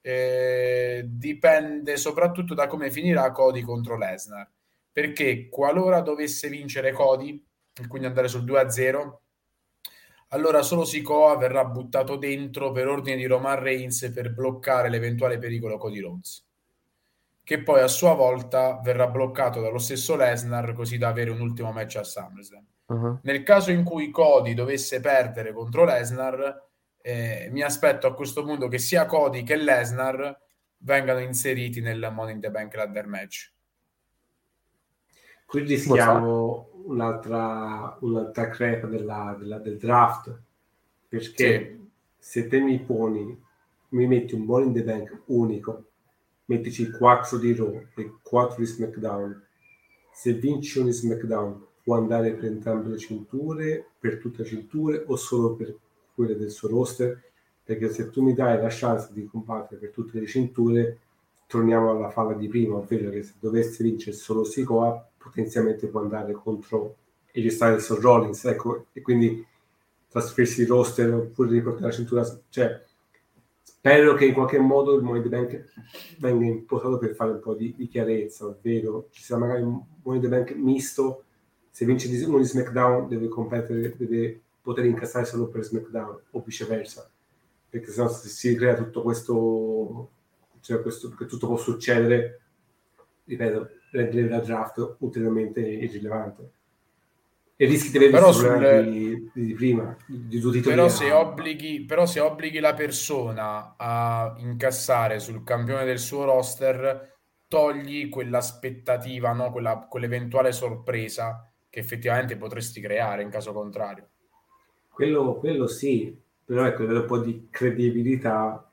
eh, dipende soprattutto da come finirà Cody contro Lesnar. Perché qualora dovesse vincere Cody, e quindi andare sul 2-0, allora solo Sikoa verrà buttato dentro per ordine di Roman Reigns per bloccare l'eventuale pericolo Cody Rhodes che poi a sua volta verrà bloccato dallo stesso Lesnar così da avere un ultimo match a SummerSlam. Uh-huh. Nel caso in cui Cody dovesse perdere contro Lesnar, eh, mi aspetto a questo punto che sia Cody che Lesnar vengano inseriti nel Money in the Bank ladder match. Qui rischiamo un'altra, un'altra crepa della- della- del draft perché se te mi poni, mi metti un Money in the Bank unico, mettici 4 di Raw e 4 di SmackDown, se vinci un di SmackDown può andare per entrambe le cinture, per tutte le cinture o solo per quelle del suo roster? Perché se tu mi dai la chance di combattere per tutte le cinture, torniamo alla falla di prima, ovvero che se dovesse vincere solo Sikoa, potenzialmente può andare contro e Styles o Rollins, ecco, e quindi trasferirsi il roster oppure riportare la cintura, cioè spero che in qualche modo il Money the Bank venga impostato per fare un po' di, di chiarezza, ovvero ci sarà magari un Money the Bank misto, se vince uno di SmackDown deve competere, deve poter incassare solo per SmackDown o viceversa, perché sennò si, si crea tutto questo, cioè questo, che tutto può succedere, ripeto, rendere la draft ulteriormente irrilevante. E rischi di avere Però sul- di, di prima, di, due titoli Però se, obblighi, però se obblighi la persona a incassare sul campione del suo roster, togli quell'aspettativa, no? Quella- quell'eventuale sorpresa che effettivamente potresti creare in caso contrario. Quello, quello sì, però ecco, un po' di credibilità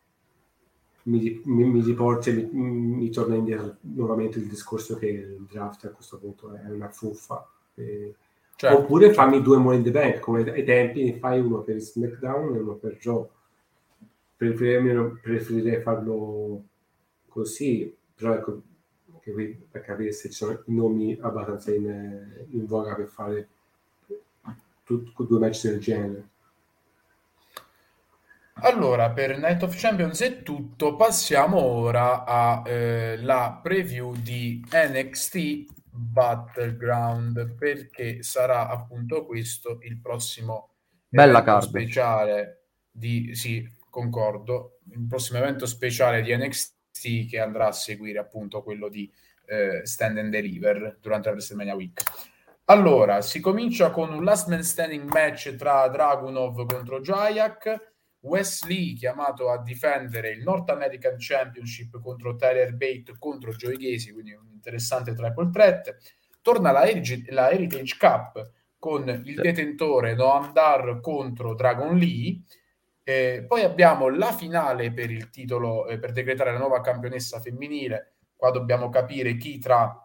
mi, mi, mi riporta, mi, mi torna indietro nuovamente il discorso che il draft a questo punto è una fuffa. Eh, Certo, Oppure fammi due Money in the Bank, come ai tempi ne fai uno per SmackDown e uno per Raw. Preferirei, preferirei farlo così, però ecco, qui per capire se ci sono i nomi abbastanza in, in voga per fare tut- due match del genere. Allora, per Night of Champions è tutto. Passiamo ora alla preview di NXT Battleground perché sarà appunto questo il prossimo Bella card. speciale di sì, concordo, il prossimo evento speciale di NXT che andrà a seguire appunto quello di eh, Stand and Deliver durante la WrestleMania Week. Allora, si comincia con un last man standing match tra Dragunov contro Jayak. Wesley chiamato a difendere il North American Championship contro Tyler Bate contro Joey Gacy, quindi un interessante triple threat. Torna la, Heritage- la Heritage Cup con il detentore Noam Dar contro Dragon Lee. Eh, poi abbiamo la finale per il titolo, eh, per decretare la nuova campionessa femminile. Qua dobbiamo capire chi tra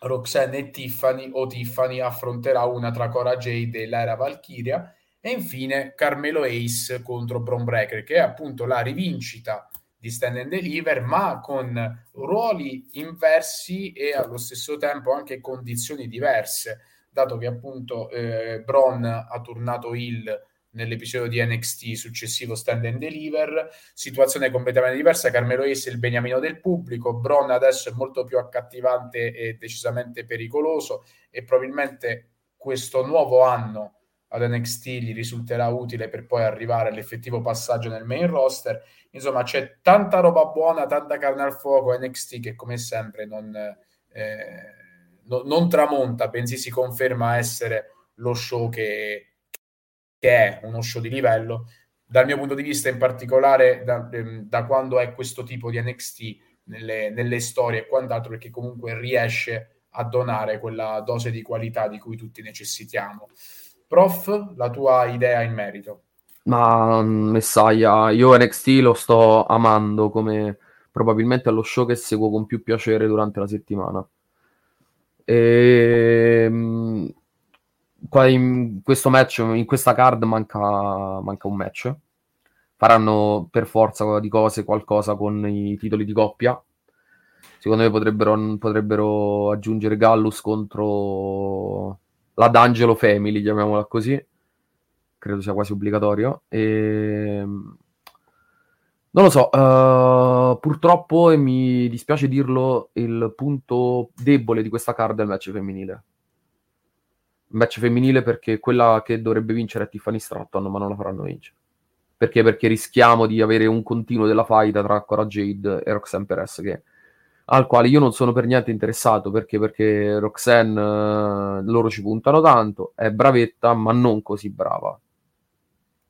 Roxanne e Tiffany o Tiffany affronterà una tra Cora Jade e Lyra Valkyria. E infine Carmelo Ace contro Bron Breaker che è appunto la rivincita di stand and deliver, ma con ruoli inversi e allo stesso tempo anche condizioni diverse, dato che appunto eh, Bron ha turnato Hill nell'episodio di NXT successivo Stand and Deliver, situazione completamente diversa, Carmelo Ace è il beniamino del pubblico, Bron adesso è molto più accattivante e decisamente pericoloso e probabilmente questo nuovo anno ad NXT gli risulterà utile per poi arrivare all'effettivo passaggio nel main roster. Insomma, c'è tanta roba buona, tanta carne al fuoco. NXT che, come sempre, non, eh, no, non tramonta, bensì si conferma essere lo show che, che, è uno show di livello. Dal mio punto di vista, in particolare, da, ehm, da quando è questo tipo di NXT nelle, nelle storie e quant'altro, perché comunque riesce a donare quella dose di qualità di cui tutti necessitiamo. Prof, la tua idea in merito? Ma Messiah, io NXT lo sto amando come probabilmente lo show che seguo con più piacere durante la settimana. E, ehm, in questo match, in questa card manca, manca un match. Faranno per forza di cose qualcosa con i titoli di coppia. Secondo me potrebbero, potrebbero aggiungere Gallus contro la D'Angelo Family, chiamiamola così, credo sia quasi obbligatorio. E... Ehm, non lo so, uh, purtroppo, e mi dispiace dirlo, il punto debole di questa card è il match femminile. Match femminile perché quella che dovrebbe vincere è Tiffany Stratton, ma non la faranno vincere. Perché? Perché rischiamo di avere un continuo della fight tra Cora Jade e Roxanne Perez, che al quale io non sono per niente interessato perché, perché Roxanne eh, loro ci puntano tanto, è bravetta ma non così brava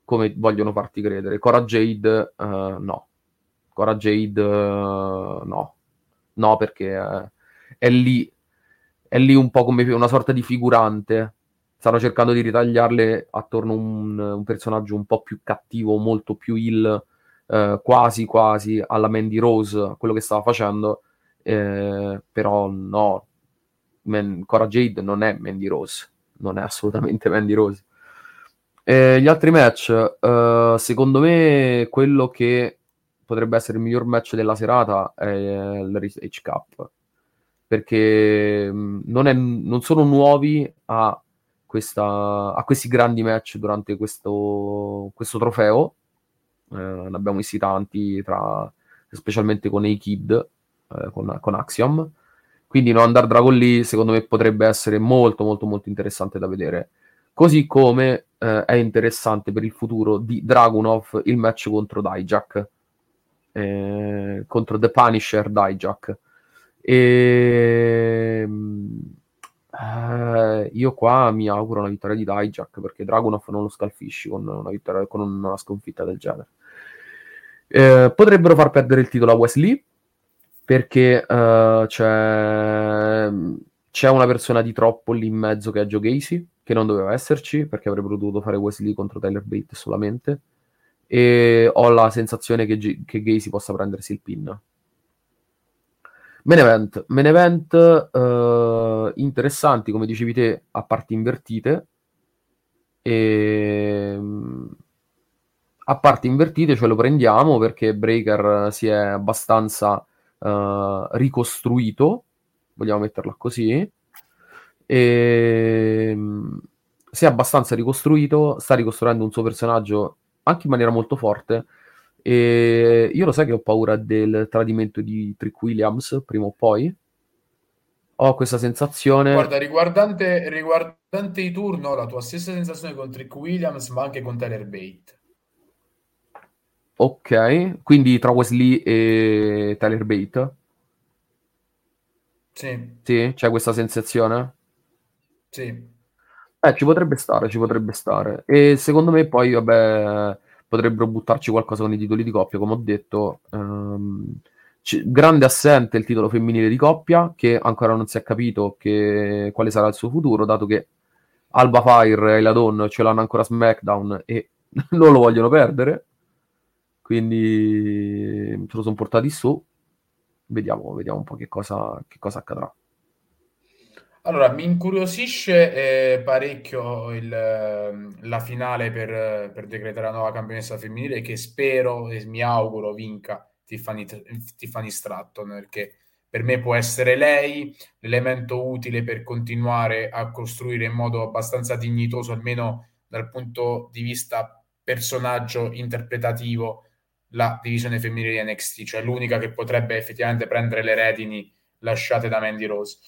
come vogliono farti credere. Cora Jade uh, no. Cora Jade uh, no. No perché uh, è lì è lì un po' come una sorta di figurante. Stanno cercando di ritagliarle attorno a un, un personaggio un po' più cattivo, molto più ill, quasi quasi alla Mandy Rose, quello che stava facendo eh, però no, Man- Cora Jade non è Mandy Rose, non è assolutamente Mandy Rose. Eh, gli altri match, eh, secondo me quello che potrebbe essere il miglior match della serata è l'Heritage Cup, perché mm, non, è, non sono nuovi a, questa, a, questi grandi match durante questo, questo trofeo, eh, ne abbiamo visti tanti, tra, specialmente con i Kid, eh, con, con, Axiom. Quindi no andare Dragon lì secondo me potrebbe essere molto molto molto interessante da vedere. Così come eh, è interessante per il futuro di Dragunov il match contro Dijak. Eh, contro The Punisher Dijak. E... Eh, io qua mi auguro una vittoria di Dijak perché Dragunov non lo scalfisci con una, vittoria, con una sconfitta del genere. Eh, potrebbero far perdere il titolo a Wesley perché uh, c'è, c'è, una persona di troppo lì in mezzo che è Joe Gacy, che non doveva esserci, perché avrebbero dovuto fare Wesley contro Tyler Bate solamente, e ho la sensazione che, G- che Gacy possa prendersi il pin. Main event, main event uh, interessanti, come dicevi te, a parti invertite, e a parti invertite ce lo prendiamo perché Breaker si è abbastanza uh, ricostruito, vogliamo metterla così, e ehm, si è abbastanza ricostruito, sta ricostruendo un suo personaggio anche in maniera molto forte. E io lo sai che ho paura del tradimento di Trick Williams prima o poi. Ho questa sensazione. Guarda, riguardante, riguardante i turno, la tua stessa sensazione con Trick Williams, ma anche con Tyler Bate. Ok, quindi tra Wesley e Tyler Bate? Sì. Sì, c'è questa sensazione? Sì. Eh, ci potrebbe stare, ci potrebbe stare. E secondo me poi, vabbè, potrebbero buttarci qualcosa con i titoli di coppia, come ho detto. Um, c- grande assente il titolo femminile di coppia, che ancora non si è capito che, quale sarà il suo futuro, dato che Alba Fire e la Dawn ce l'hanno ancora SmackDown e non lo vogliono perdere quindi ce lo sono portati su. Vediamo, vediamo un po' che cosa, che cosa accadrà. Allora, mi incuriosisce eh, parecchio il, la finale per, per, decretare la nuova campionessa femminile che spero e mi auguro vinca Tiffany, Tiffany Stratton, perché per me può essere lei l'elemento utile per continuare a costruire in modo abbastanza dignitoso, almeno dal punto di vista personaggio interpretativo, la divisione femminile di NXT, cioè l'unica che potrebbe effettivamente prendere le redini lasciate da Mandy Rose.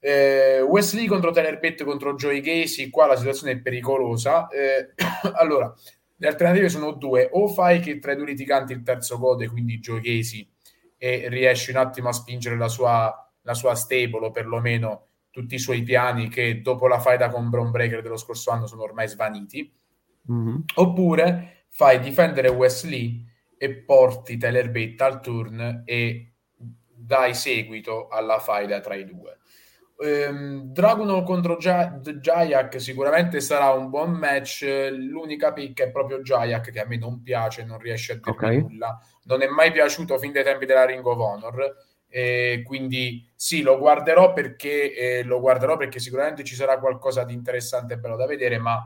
Eh, Wesley contro Tyler Bate contro Joey Casey, qua la situazione è pericolosa. Eh, allora, le alternative sono due: o fai che tra i due litiganti il terzo gode, quindi Joey Casey, e riesci un attimo a spingere la sua, la sua stable, o perlomeno tutti i suoi piani che dopo la faida con Brown Breaker dello scorso anno sono ormai svaniti. Mm-hmm. Oppure fai difendere Wesley e porti Tyler Bate al turn e dai seguito alla faida tra i due. Um, Dragunov contro Jayak sicuramente sarà un buon match. L'unica picca è proprio Jayak che a me non piace, non riesce a dire okay. nulla. Non è mai piaciuto fin dai tempi della Ring of Honor. E quindi sì, lo guarderò perché eh, lo guarderò perché sicuramente ci sarà qualcosa di interessante e bello da vedere, ma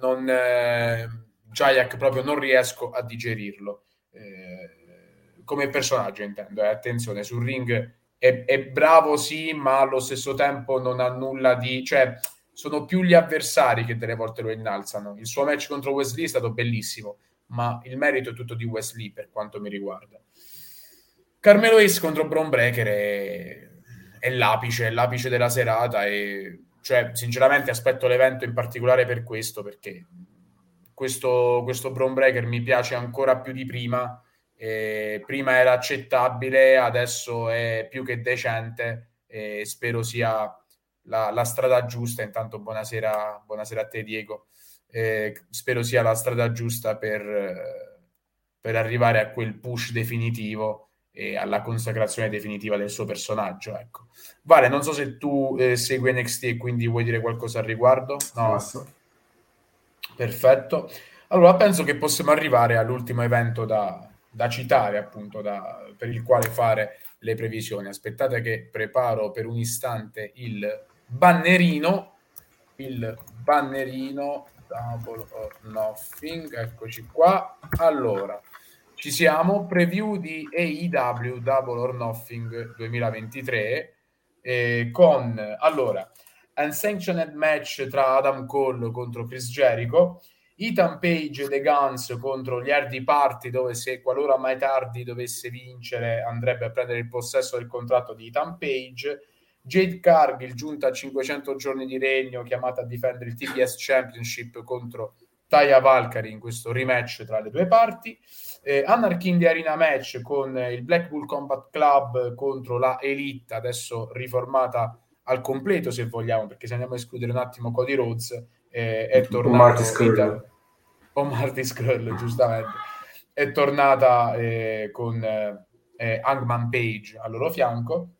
non eh, Jayak proprio non riesco a digerirlo. Eh, come personaggio intendo, eh. attenzione, sul ring è, è, bravo sì, ma allo stesso tempo non ha nulla di... cioè sono più gli avversari che delle volte lo innalzano. Il suo match contro Wesley è stato bellissimo, ma il merito è tutto di Wesley per quanto mi riguarda. Carmelo Ace contro Braun Breaker è, è l'apice, è l'apice della serata e cioè, sinceramente aspetto l'evento in particolare per questo, perché questo, questo Braun Breaker mi piace ancora più di prima eh, prima era accettabile, adesso è più che decente e spero sia la, la strada giusta. Intanto buonasera, buonasera a te Diego. Eh, spero sia la strada giusta per, per, arrivare a quel push definitivo e alla consacrazione definitiva del suo personaggio. Ecco. Vale, non so se tu eh, segui NXT e quindi vuoi dire qualcosa al riguardo. No. Perfetto. Allora penso che possiamo arrivare all'ultimo evento da, da citare, appunto, da, per il quale fare le previsioni. Aspettate che preparo per un istante il bannerino, il bannerino double or nothing, eccoci qua. Allora, ci siamo, preview di AEW Double or Nothing 2023 eh, con, allora, unsanctioned match tra Adam Cole contro Chris Jericho, Ethan Page e The Guns contro gli Hardy Party, dove se qualora mai tardi dovesse vincere andrebbe a prendere il possesso del contratto di Ethan Page. Jade Cargill, giunta a 500 giorni di regno, chiamata a difendere il TBS Championship contro Taya Valkyrie in questo rematch tra le due parti. Eh, Anarchy the Arena match con il Blackpool Combat Club contro la Elite, adesso riformata al completo se vogliamo, perché se andiamo a escludere un attimo Cody Rhodes, eh, è tornato... Marty. O Marty Skrull, giustamente. È tornata eh, con eh, Hangman Page al loro fianco.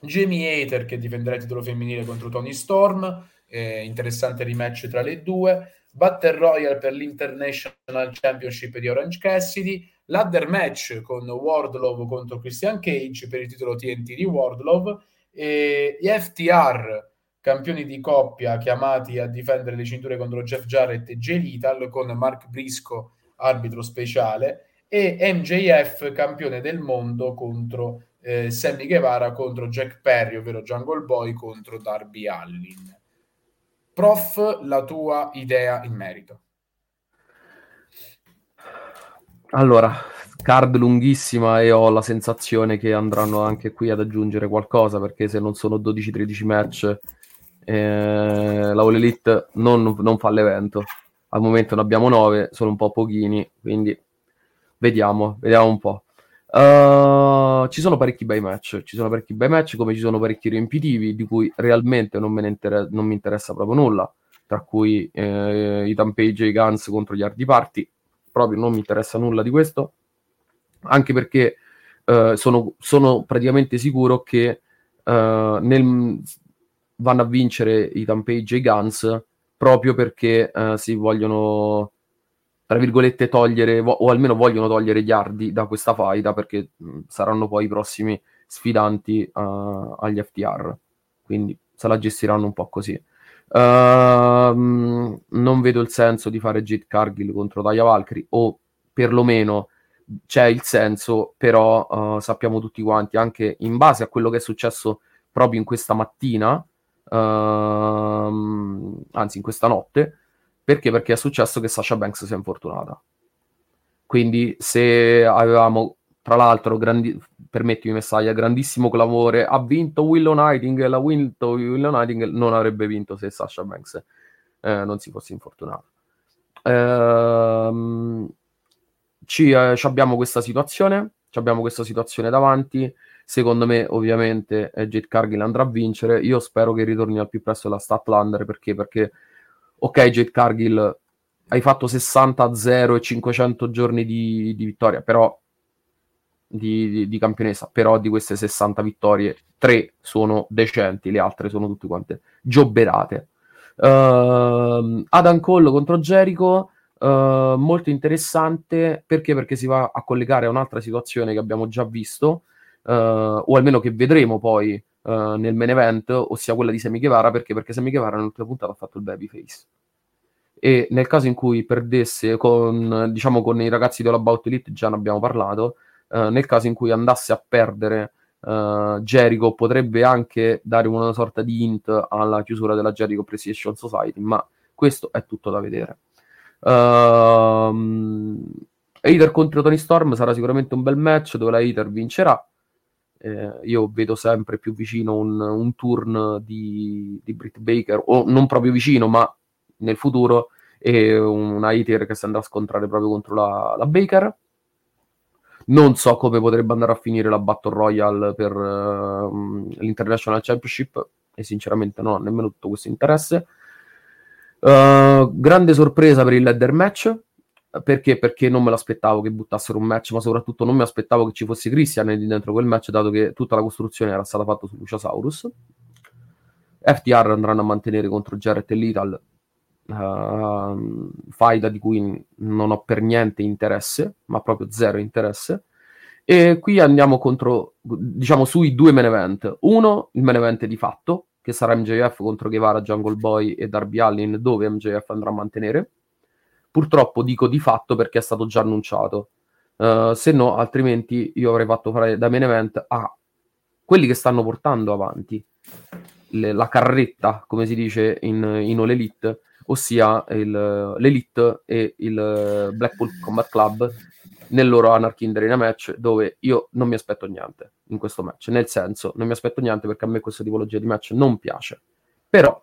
Jamie Hater che difenderà il titolo femminile contro Tony Storm. Eh, interessante rematch tra le due. Battle Royale per l'International Championship di Orange Cassidy. Ladder match con Wardlow contro Christian Cage per il titolo TNT di Wardlow. E FTR campioni di coppia chiamati a difendere le cinture contro Jeff Jarrett e Jay Lethal con Mark Brisco arbitro speciale e MJF campione del mondo contro eh, Sammy Guevara contro Jack Perry ovvero Jungle Boy contro Darby Allin. Prof, la tua idea in merito. Allora card lunghissima e ho la sensazione che andranno anche qui ad aggiungere qualcosa perché se non sono 12-13 match eh, la All Elite non, non, fa l'evento. Al momento ne abbiamo 9, sono un po' pochini, quindi vediamo, vediamo un po'. Uh, ci sono parecchi bei match, ci sono parecchi bei match come ci sono parecchi riempitivi di cui realmente non, inter- non mi interessa proprio nulla, tra cui eh, i Tampage e i Guns contro gli Hardy Party, proprio non mi interessa nulla di questo, anche perché uh, sono, sono, praticamente sicuro che uh, nel, vanno a vincere i Tampage e i Guns proprio perché uh, si vogliono, tra virgolette, togliere, vo- o almeno vogliono togliere gli Ardi da questa faida perché mh, saranno poi i prossimi sfidanti uh, agli FTR. Quindi se la gestiranno un po' così. Uh, non vedo il senso di fare Jade Cargill contro Taya Valkyrie o perlomeno c'è il senso, però uh, sappiamo tutti quanti, anche in base a quello che è successo proprio in questa mattina, uh, anzi in questa notte, perché? Perché è successo che Sasha Banks si è infortunata. Quindi se avevamo, tra l'altro, grandi, permettimi Messiah, grandissimo clamore, ha vinto Willow Nightingale, ha vinto Willow Nightingale, non avrebbe vinto se Sasha Banks eh, non si fosse infortunata. Ehm, ci, eh, abbiamo questa situazione, abbiamo questa situazione davanti. Secondo me, ovviamente, eh, Jade Cargill andrà a vincere. Io spero che ritorni al più presto la Statlander perché? Perché, ok, Jade Cargill, hai fatto 60 0 e 500 giorni di, di vittoria, però di, di, di, campionessa, però di queste 60 vittorie, 3 sono decenti, le altre sono tutte quante giobberate. Uh, Adam Cole contro Jericho, uh, molto interessante perché? Perché si va a collegare a un'altra situazione che abbiamo già visto, o almeno che vedremo poi uh, nel main event, ossia quella di Semi Guevara, perché? Perché Semi Guevara nell'ultima puntata ha fatto il babyface. E nel caso in cui perdesse con, diciamo, con i ragazzi dell'About Elite, già ne abbiamo parlato, nel caso in cui andasse a perdere uh, Jericho potrebbe anche dare una sorta di hint alla chiusura della Jericho Appreciation Society, ma questo è tutto da vedere. Uh, Hater contro Tony Storm sarà sicuramente un bel match dove la Hater vincerà. Eh, io vedo sempre più vicino un, un turn di, di Britt Baker, o non proprio vicino, ma nel futuro, e una Hater che si andrà a scontrare proprio contro la, la Baker. Non so come potrebbe andare a finire la Battle Royale per uh, l'International Championship e sinceramente non ho nemmeno tutto questo interesse. Uh, grande sorpresa per il ladder match. Perché? Perché non me l'aspettavo che buttassero un match, ma soprattutto non mi aspettavo che ci fosse Christian dentro quel match, dato che tutta la costruzione era stata fatta su Luciasaurus. FTR andranno a mantenere contro Jarrett e Lethal uh, faida di cui non ho per niente interesse, ma proprio zero interesse. E qui andiamo contro, diciamo, sui due main event. Uno, il main event di fatto, che sarà MJF contro Guevara, Jungle Boy e Darby Allin, dove MJF andrà a mantenere. Purtroppo dico di fatto perché è stato già annunciato. Uh, se no, altrimenti io avrei fatto fare da main event a quelli che stanno portando avanti le, la carretta, come si dice in, in All Elite, ossia il, l'Elite e il Blackpool Combat Club nel loro Anarchy in Arena match dove io non mi aspetto niente in questo match, nel senso non mi aspetto niente perché a me questa tipologia di match non piace, però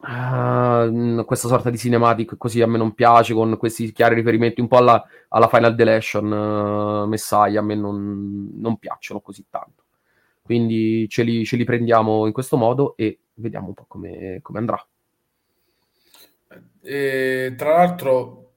Uh, questa sorta di cinematic così a me non piace con questi chiari riferimenti un po' alla, alla Final Deletion uh, Messiah a me non, non, piacciono così tanto. Quindi ce li, ce li, prendiamo in questo modo e vediamo un po' come, come andrà. E, tra l'altro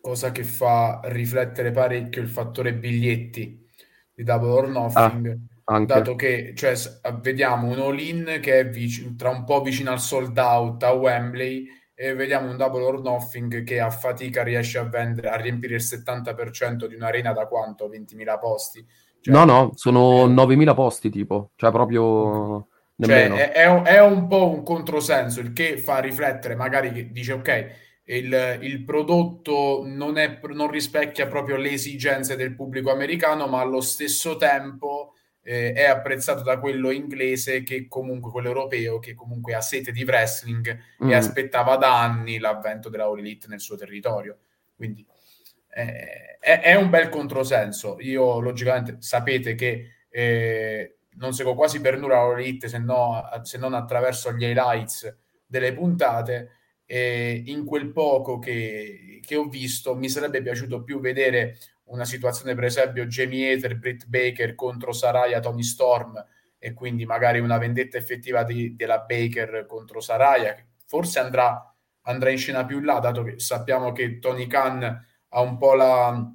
cosa che fa riflettere parecchio il fattore biglietti di Double or Nothing ah anche. Dato che cioè, vediamo un all-in che è vic- tra un po' vicino al sold out a Wembley e vediamo un double or nothing che a fatica riesce a vendere, a riempire il 70% di un'arena da quanto? 20.000 posti? Cioè, no, no, sono eh, 9.000 posti tipo, cioè proprio... Cioè, è, è, un, è, un po' un controsenso, il che fa riflettere, magari che dice ok, il, il prodotto non, è, non rispecchia proprio le esigenze del pubblico americano, ma allo stesso tempo eh, è apprezzato da quello inglese che comunque quello europeo che comunque ha sete di wrestling mm. e aspettava da anni l'avvento della All Elite nel suo territorio. Quindi eh, è, è, un bel controsenso. Io logicamente sapete che eh, non seguo quasi per nulla All Elite se, no, se non attraverso gli highlights delle puntate. In quel poco che, che ho visto mi sarebbe piaciuto più vedere una situazione per esempio Jamie Hater, Britt Baker contro Saraya, Tony Storm e quindi magari una vendetta effettiva di, della Baker contro Saraya forse andrà, andrà, in scena più là dato che sappiamo che Tony Khan ha un po' la,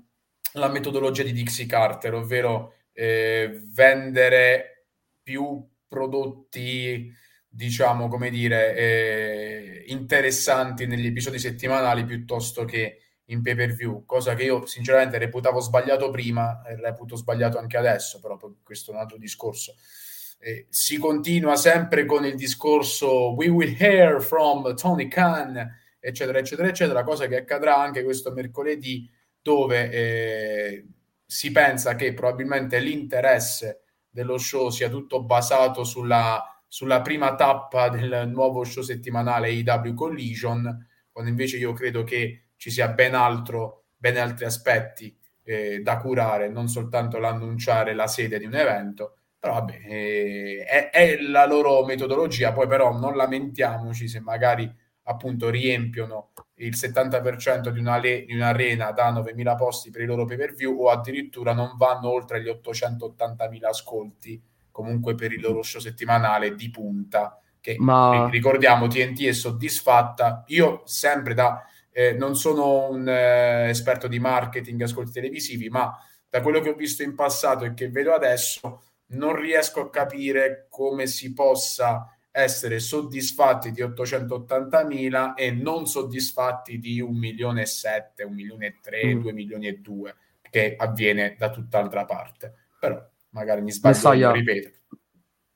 la metodologia di Dixie Carter, ovvero eh, vendere più prodotti, diciamo, come dire, eh, interessanti negli episodi settimanali piuttosto che in pay per view, cosa che io sinceramente reputavo sbagliato prima e reputo sbagliato anche adesso, però questo è un altro discorso. Eh, si continua sempre con il discorso We will hear from Tony Khan, eccetera, eccetera, eccetera, cosa che accadrà anche questo mercoledì, dove eh, si pensa che probabilmente l'interesse dello show sia tutto basato sulla, sulla prima tappa del nuovo show settimanale IW Collision, quando invece io credo che ci sia ben altro, ben altri aspetti eh, da curare, non soltanto l'annunciare la sede di un evento. Però vabbè, eh, è, è, la loro metodologia, poi però non lamentiamoci se magari appunto riempiono il 70% di, una le- di un'arena da 9.000 posti per i loro pay per view o addirittura non vanno oltre gli 880.000 ascolti comunque per il loro show settimanale di punta che Ma... ricordiamo TNT è soddisfatta io sempre da eh, non sono un eh, esperto di marketing e ascolti televisivi, ma da quello che ho visto in passato e che vedo adesso, non riesco a capire come si possa essere soddisfatti di 880.000 e non soddisfatti di 1 milione e 7, 1 milione e 3, mm. 2 milioni e 2, che avviene da tutt'altra parte. Però magari mi sbaglio, ripeto.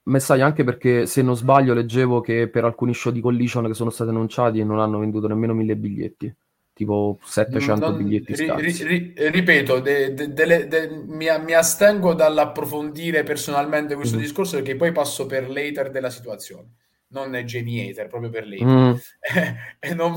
Messiah anche perché se non sbaglio leggevo che per alcuni show di Collision che sono stati annunciati non hanno venduto nemmeno mille biglietti tipo 700 Non- biglietti ri- ri- ri- ripeto, de- de- de- mi, mi astengo dall'approfondire personalmente questo Mhm. discorso perché poi passo per l'hater della situazione, non è Jamie hater, proprio per l'hater. Mm. e non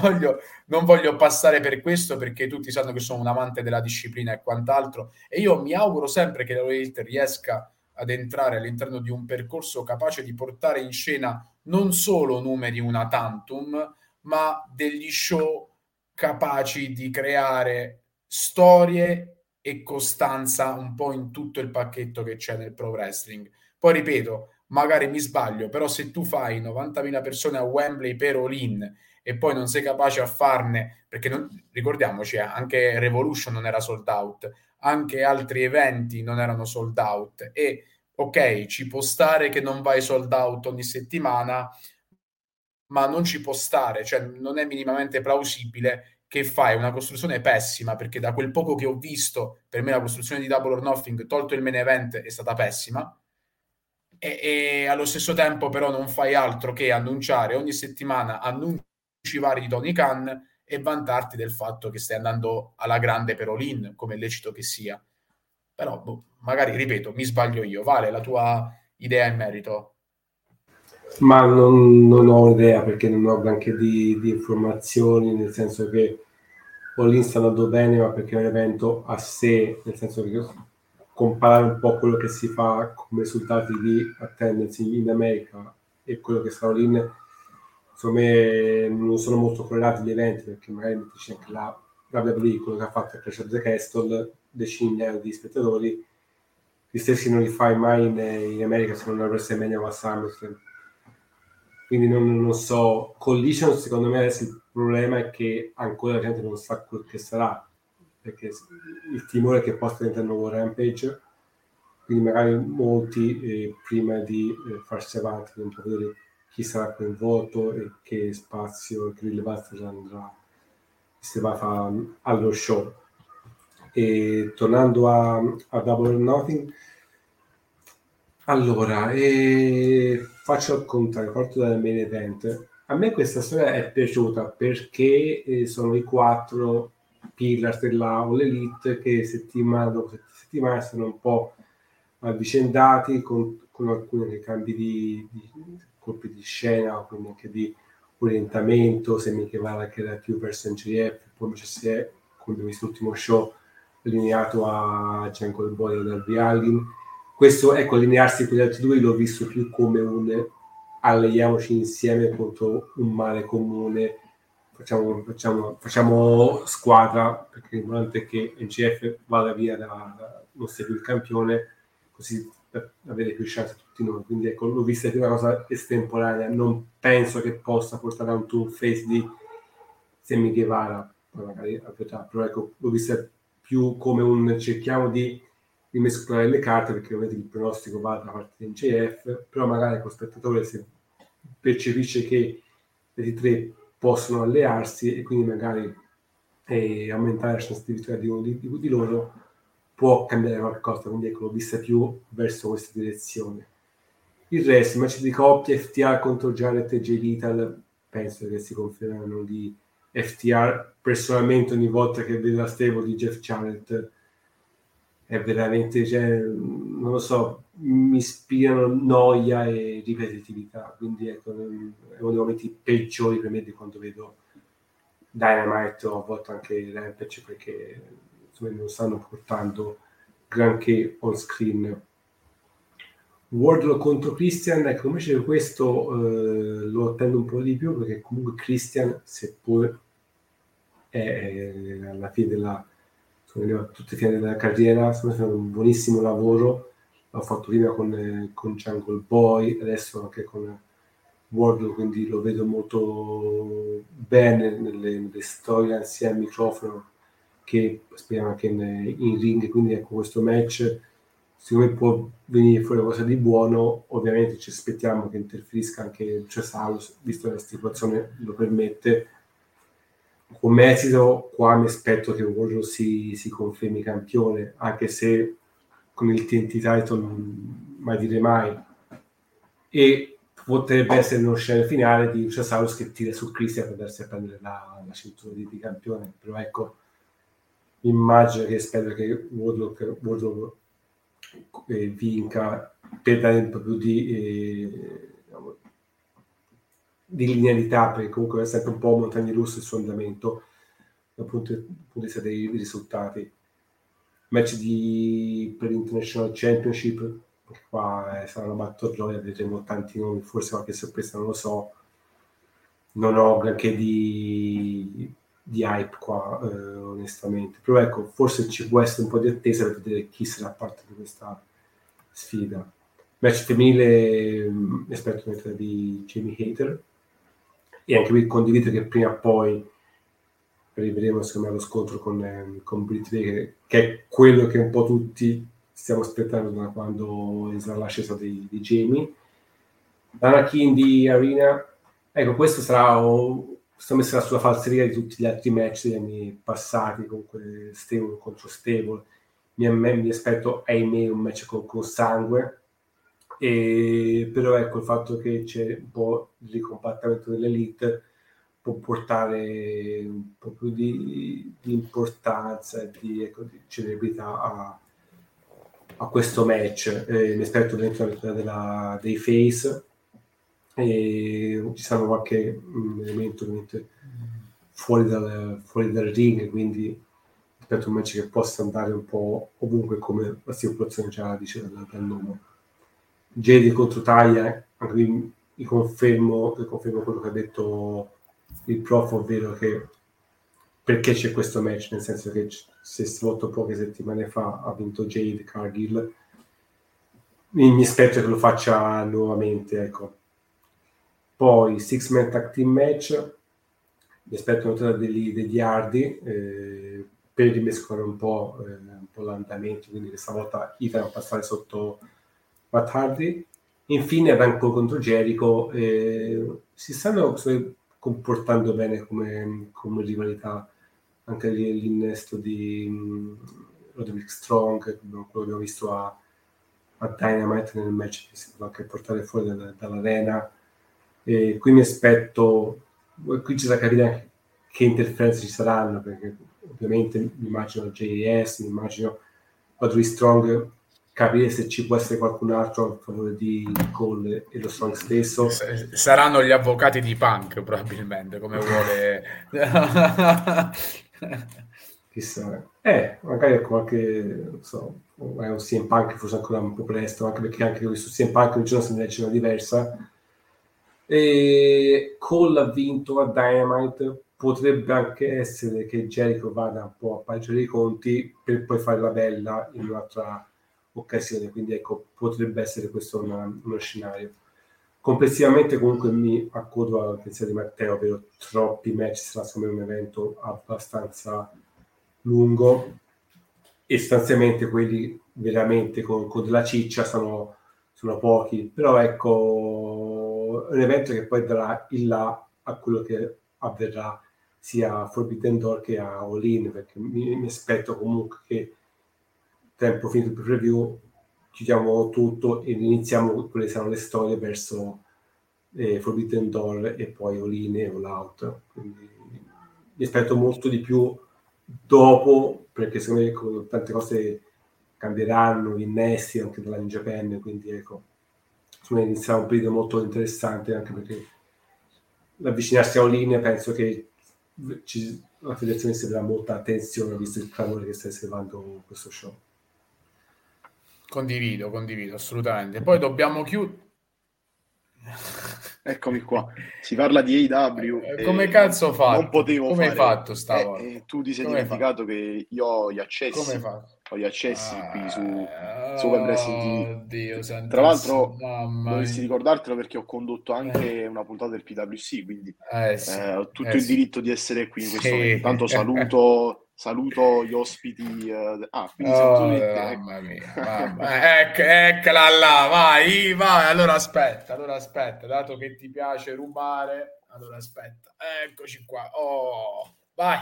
voglio, non voglio passare per questo perché tutti sanno che sono un amante della disciplina e quant'altro e io mi auguro sempre che la Elite riesca ad entrare all'interno di un percorso capace di portare in scena non solo numeri una tantum, ma degli show capaci di creare storie e costanza un po' in tutto il pacchetto che c'è nel pro wrestling. Poi ripeto, magari mi sbaglio, però se tu fai 90.000 persone a Wembley per all-in e poi non sei capace a farne, perché non- ricordiamoci, eh, anche Revolution non era sold out, anche altri eventi non erano sold out. E ok, ci può stare che non vai sold out ogni settimana, ma non ci può stare, cioè non è minimamente plausibile che fai una costruzione pessima, perché da quel poco che ho visto, per me la costruzione di Double or Nothing, tolto il main event, è stata pessima, e, e allo stesso tempo però non fai altro che annunciare ogni settimana annunci vari di Tony Khan e vantarti del fatto che stai andando alla grande per all-in, come lecito che sia. Però, boh, magari, ripeto, mi sbaglio io. Vale la tua idea in merito? Ma non, non ho idea perché non ho granché di, di informazioni, nel senso che All-In sta andando bene, ma perché è un evento a sé, nel senso che comparare un po' quello che si fa come risultati di attendance in America e quello che sta All-In, secondo me non sono molto correlati gli eventi, perché magari mettici anche la WWE, quello che ha fatto a Clash of the Castle, decine di spettatori, gli stessi non li fai mai in, in America se non a WrestleMania o a SummerSlam quindi non, non so. Collision, secondo me, adesso il problema è che ancora la gente non sa quel che sarà, perché il timore è che possa diventare un nuovo Rampage, quindi magari molti eh, prima di eh, farsi avanti non vedere chi sarà coinvolto e che spazio e che rilevanza andrà si va a fare allo show. E tornando a, a Double Nothing, allora, faccio il contrario, parto dal main event. A me questa storia è piaciuta perché eh, sono i quattro pillars della All Elite che settimana dopo settimana sono un po' avvicendati con, con alcuni cambi di, di colpi di scena, quindi anche di orientamento, se Miche Vara che era più verso NGF, poi invece si è, come abbiamo visto l'ultimo show, allineato a Jungle Boy e Darby Allin questo ecco allinearsi con gli altri due l'ho visto più come un alleiamoci insieme contro un male comune. Facciamo, facciamo, facciamo squadra perché l'importante è che NCF vada via da, da non più il campione così per avere più chance tutti noi. Quindi ecco l'ho vista più una cosa estemporanea. Non penso che possa portare a un tour face di Sammy Guevara poi magari avverrà, però ecco, l'ho vista più come un cerchiamo di, di mescolare le carte perché ovviamente il pronostico va da parte di NCF, però magari ecco, lo spettatore se percepisce che i tre possono allearsi e quindi magari eh, aumentare la sensibilità di uno di, di, di loro può cambiare qualcosa, quindi ecco, l'ho vista più verso questa direzione. Il resto, match di coppia, FTA contro Jared e J Vital, penso che si confermeranno di FTR. Personalmente ogni volta che vedo la stable di Jeff Jarrett è veramente, cioè, non lo so, mi ispirano noia e ripetitività, quindi ecco, è uno dei momenti peggiori per me di quando vedo Dynamite o a volte anche Rampage perché insomma, non stanno portando granché on screen. Wardlow contro Christian, ecco invece questo eh, lo attendo un po' di più perché comunque Christian, seppur è alla fine della a tutte fine della carriera, sta facendo un buonissimo lavoro, l'ho fatto prima con, con Jungle Boy, adesso anche con Wardlow, quindi lo vedo molto bene nelle, nelle storie sia al microfono che speriamo anche in, in, ring, quindi ecco questo match secondo me può venire fuori qualcosa di buono, ovviamente ci aspettiamo che interferisca anche Cesaurus, visto che la situazione lo permette, come esito qua mi aspetto che Warrior si, si confermi campione, anche se con il TNT title mai dire mai. E potrebbe essere uno scenario finale di Luciasaurus che tira su Christian per darsi a prendere la, la cintura di, di, campione. Però ecco, immagino che spero che Wardlow eh, vinca per dare un po' più di... Eh, di linearità, perché comunque è sempre un po' montagne russe il suo andamento dal punto, dal punto di vista dei risultati. Match di, per l'International Championship, qua eh, sarà una royale, vedremo tanti nomi, forse qualche sorpresa, non lo so. Non ho granché di, di hype qua, eh, onestamente. Però ecco, forse ci può essere un po' di attesa per vedere chi sarà parte di questa sfida. Match femminile, mm, esperto di Jamie Hater, e anche qui condivido che prima o poi arriveremo secondo me allo scontro con, eh, con Britt Baker che è quello che un po' tutti stiamo aspettando da quando sarà l'ascesa di, di Jamie Anakin di Arena ecco questo sarà secondo me sarà sulla falseria di tutti gli altri match degli anni passati comunque Stable contro Stable. Mi, mi aspetto ahimè un match con, con sangue. E, però ecco il fatto che c'è un po' il ricompattamento dell'elite può portare un po' più di, di importanza e di, ecco, di celebrità a, a, questo match. Eh, mi aspetto dentro la della, dei face e ci sarà qualche um, elemento ovviamente fuori dal, fuori dal ring, quindi aspetto un match che possa andare un po' ovunque come la stipulazione già dice dal, dal nome. Jedi contro Taya, anche qui mi confermo, confermo quello che ha detto il prof, ovvero che perché c'è questo match, nel senso che se svolto poche settimane fa ha vinto Jade Cargill, mi, mi aspetto che lo faccia nuovamente, ecco. Poi Six Man Tag Team Match, mi aspetto una degli, degli Hardy eh, per rimescolare un po', eh, un po' l'andamento, quindi questa volta Ethan passare sotto Matt Hardy. Infine Ranco contro Jericho eh, si stanno comportando bene come, come rivalità anche l'innesto di um, Roderick Strong quello che abbiamo visto a, a Dynamite nel match che si può anche portare fuori da, dall'arena e qui mi aspetto qui c'è da capire anche che interferenze ci saranno perché ovviamente mi immagino JS mi immagino Roderick Strong capire se ci può essere qualcun altro a favore di Cole e lo Strong stesso. Saranno gli avvocati di Punk probabilmente, come vuole... Chissà. Eh, magari qualche, non so, un CM Punk forse ancora un po' presto, anche perché anche su CM Punk un giorno se ne c'è una diversa. E Cole ha vinto a Dynamite, potrebbe anche essere che Jericho vada un po' a pareggiare i conti per poi fare la bella in un'altra occasione, quindi ecco, potrebbe essere questo una, uno scenario. complessivamente comunque mi accodo alla pensiero di Matteo, per troppi match sarà secondo me un evento abbastanza lungo. E sostanzialmente quelli veramente con, con della ciccia sono, sono pochi, però ecco un evento che poi darà il là a quello che avverrà sia a Forbidden Door che a All In, perché mi, mi aspetto comunque che tempo finito il preview chiudiamo tutto ed iniziamo quelle saranno le storie verso eh, Forbidden Door e poi All In e All Out. Quindi mi aspetto molto di più dopo, perché secondo me tante cose cambieranno, innesti anche dalla New Japan, quindi ecco, me inizierà un periodo molto interessante anche perché l'avvicinarsi a In penso che ci, la federazione si avrà molta attenzione visto il clamore che sta osservando questo show. Condivido, condivido, assolutamente. Poi dobbiamo chiudere. Eccomi qua. Si parla di AW. Eh, come cazzo ho fatto? Non potevo Come fare... hai fatto stavolta? Eh, eh, tu ti sei Come dimenticato che io ho gli accessi. Come hai fatto? Ho gli accessi Ah, qui su Wrestling TV. Oddio, santissimo, Tra l'altro, mamma dovresti ricordartelo perché ho condotto anche una puntata del PWC, quindi Eh, sì. eh, ho tutto Eh, il sì. diritto di essere qui in questo Sì. momento. Tanto saluto, saluto gli ospiti. eh, ah, quindi Oh, in te, ecco. mamma mia, mamma- ecco, eccola là, vai, vai. Allora aspetta, allora aspetta, dato che ti piace rubare, allora aspetta, eccoci qua. Oh, vai,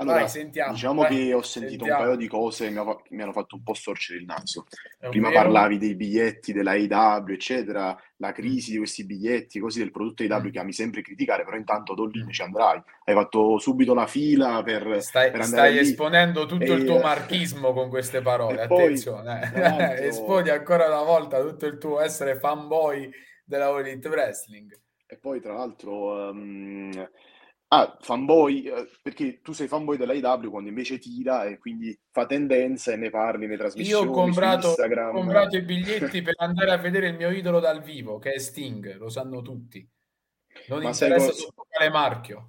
Allora, vai, sentiamo. diciamo vai, che ho sentito sentiamo. un paio di cose che mi, fa- mi hanno fatto un po' storcere il naso. È Prima vero? parlavi dei biglietti della AEW, eccetera, Mm. la crisi di questi biglietti, così del prodotto AEW che ami sempre criticare, però intanto ad All In ci andrai. Hai fatto subito la fila per, Stai, per andare stai esponendo tutto il E, tuo eh, marchismo con queste parole, e poi, attenzione. eh. l'altro- Esponi ancora una volta tutto il tuo essere fanboy della Elite Wrestling. E poi, tra l'altro, ehm, ah, fanboy, eh, perché tu sei fanboy dell'AEW quando invece tira e quindi fa tendenza e ne parli Io trasmissioni ho su comprato, ho comprato i biglietti per andare a vedere il mio idolo dal vivo, che è Sting, lo sanno tutti. Non Ma interessa cosa- quale marchio.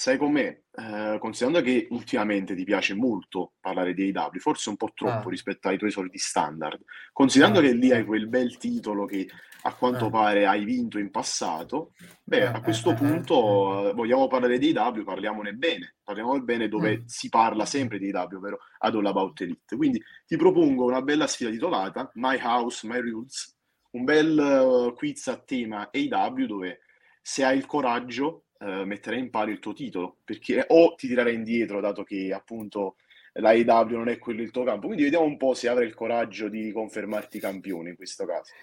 Sai com'è? Eh, considerando che ultimamente ti piace molto parlare di AEW, forse un po' troppo Ah. rispetto ai tuoi soliti standard, considerando Ah, che lì hai quel bel titolo che a quanto Ah. pare hai vinto in passato, beh, Ah, a questo ah, ah, punto eh, vogliamo parlare di AEW, parliamone bene, parliamone bene dove Mm. si parla sempre di AEW, ovvero ad All About Elite. Quindi ti propongo una bella sfida titolata, My House, My Rules, un bel eh, quiz a tema AEW dove se hai il coraggio eh, metterai in palio il tuo titolo, perché o ti tirerai indietro, dato che appunto la AEW non è quello il tuo campo. Quindi vediamo un po' se avrai il coraggio di confermarti campione in questo caso.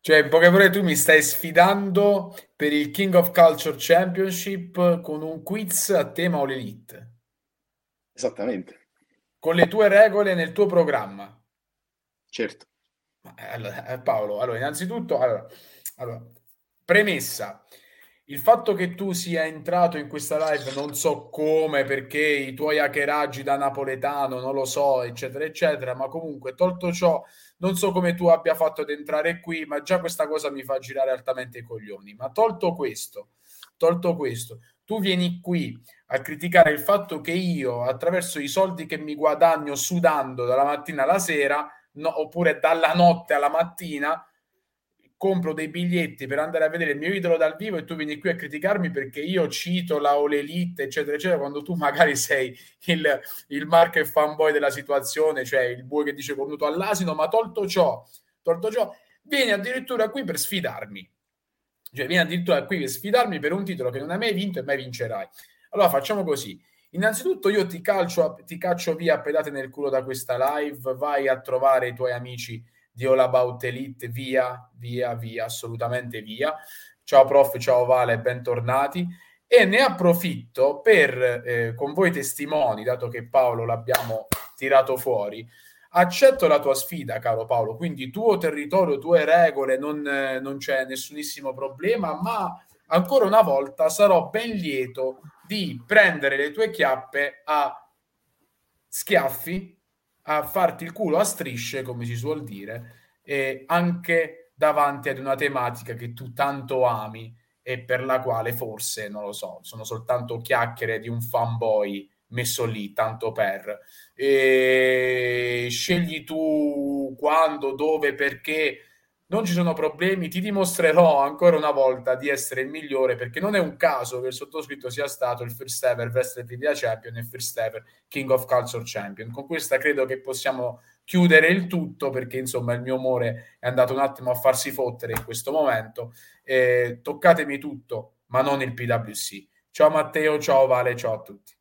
Cioè, in poche parole, tu mi stai sfidando per il King of Culture Championship con un quiz a tema All Elite, Esattamente, con le tue regole nel tuo programma. certo. Eh, Allora, eh, Paolo, allora, innanzitutto, allora, allora, premessa, il fatto che tu sia entrato in questa live non so come, perché i tuoi hackeraggi da napoletano, non lo so, eccetera, eccetera, ma comunque, tolto ciò, non so come tu abbia fatto ad entrare qui, ma già questa cosa mi fa girare altamente i coglioni. Ma tolto questo, tolto questo, tu vieni qui a criticare il fatto che io, attraverso i soldi che mi guadagno sudando dalla mattina alla sera, no- oppure dalla notte alla mattina, compro dei biglietti per andare a vedere il mio idolo dal vivo e tu vieni qui a criticarmi perché io cito la All Elite, eccetera, eccetera, quando tu magari sei il, il market fanboy della situazione, cioè il bue che dice cornuto all'asino, ma tolto ciò, tolto ciò, vieni addirittura qui per sfidarmi. Cioè, vieni addirittura qui per sfidarmi per un titolo che non hai mai vinto e mai vincerai. Allora facciamo così. Innanzitutto io ti calcio, ti caccio via a pedate nel culo da questa live, vai a trovare i tuoi amici di All About Elite, via, via, via, assolutamente via. Ciao prof, ciao Vale, bentornati. E ne approfitto per, eh, con voi testimoni, dato che Paolo l'abbiamo tirato fuori, accetto la tua sfida, caro Paolo, quindi tuo territorio, tue regole, non, eh, non c'è nessunissimo problema, ma ancora una volta sarò ben lieto di prendere le tue chiappe a schiaffi, a farti il culo a strisce, come si suol dire, e anche davanti ad una tematica che tu tanto ami e per la quale forse, non lo so, sono soltanto chiacchiere di un fanboy messo lì, tanto per. E scegli tu quando, dove, perché, non ci sono problemi, ti dimostrerò ancora una volta di essere il migliore perché non è un caso che il sottoscritto sia stato il first ever Wrestling Media Champion e il first ever King of Culture Champion. Con questa credo che possiamo chiudere il tutto perché insomma il mio umore è andato un attimo a farsi fottere in questo momento. Eh, toccatemi tutto, ma non il PWC. Ciao Matteo, ciao Vale, ciao a tutti.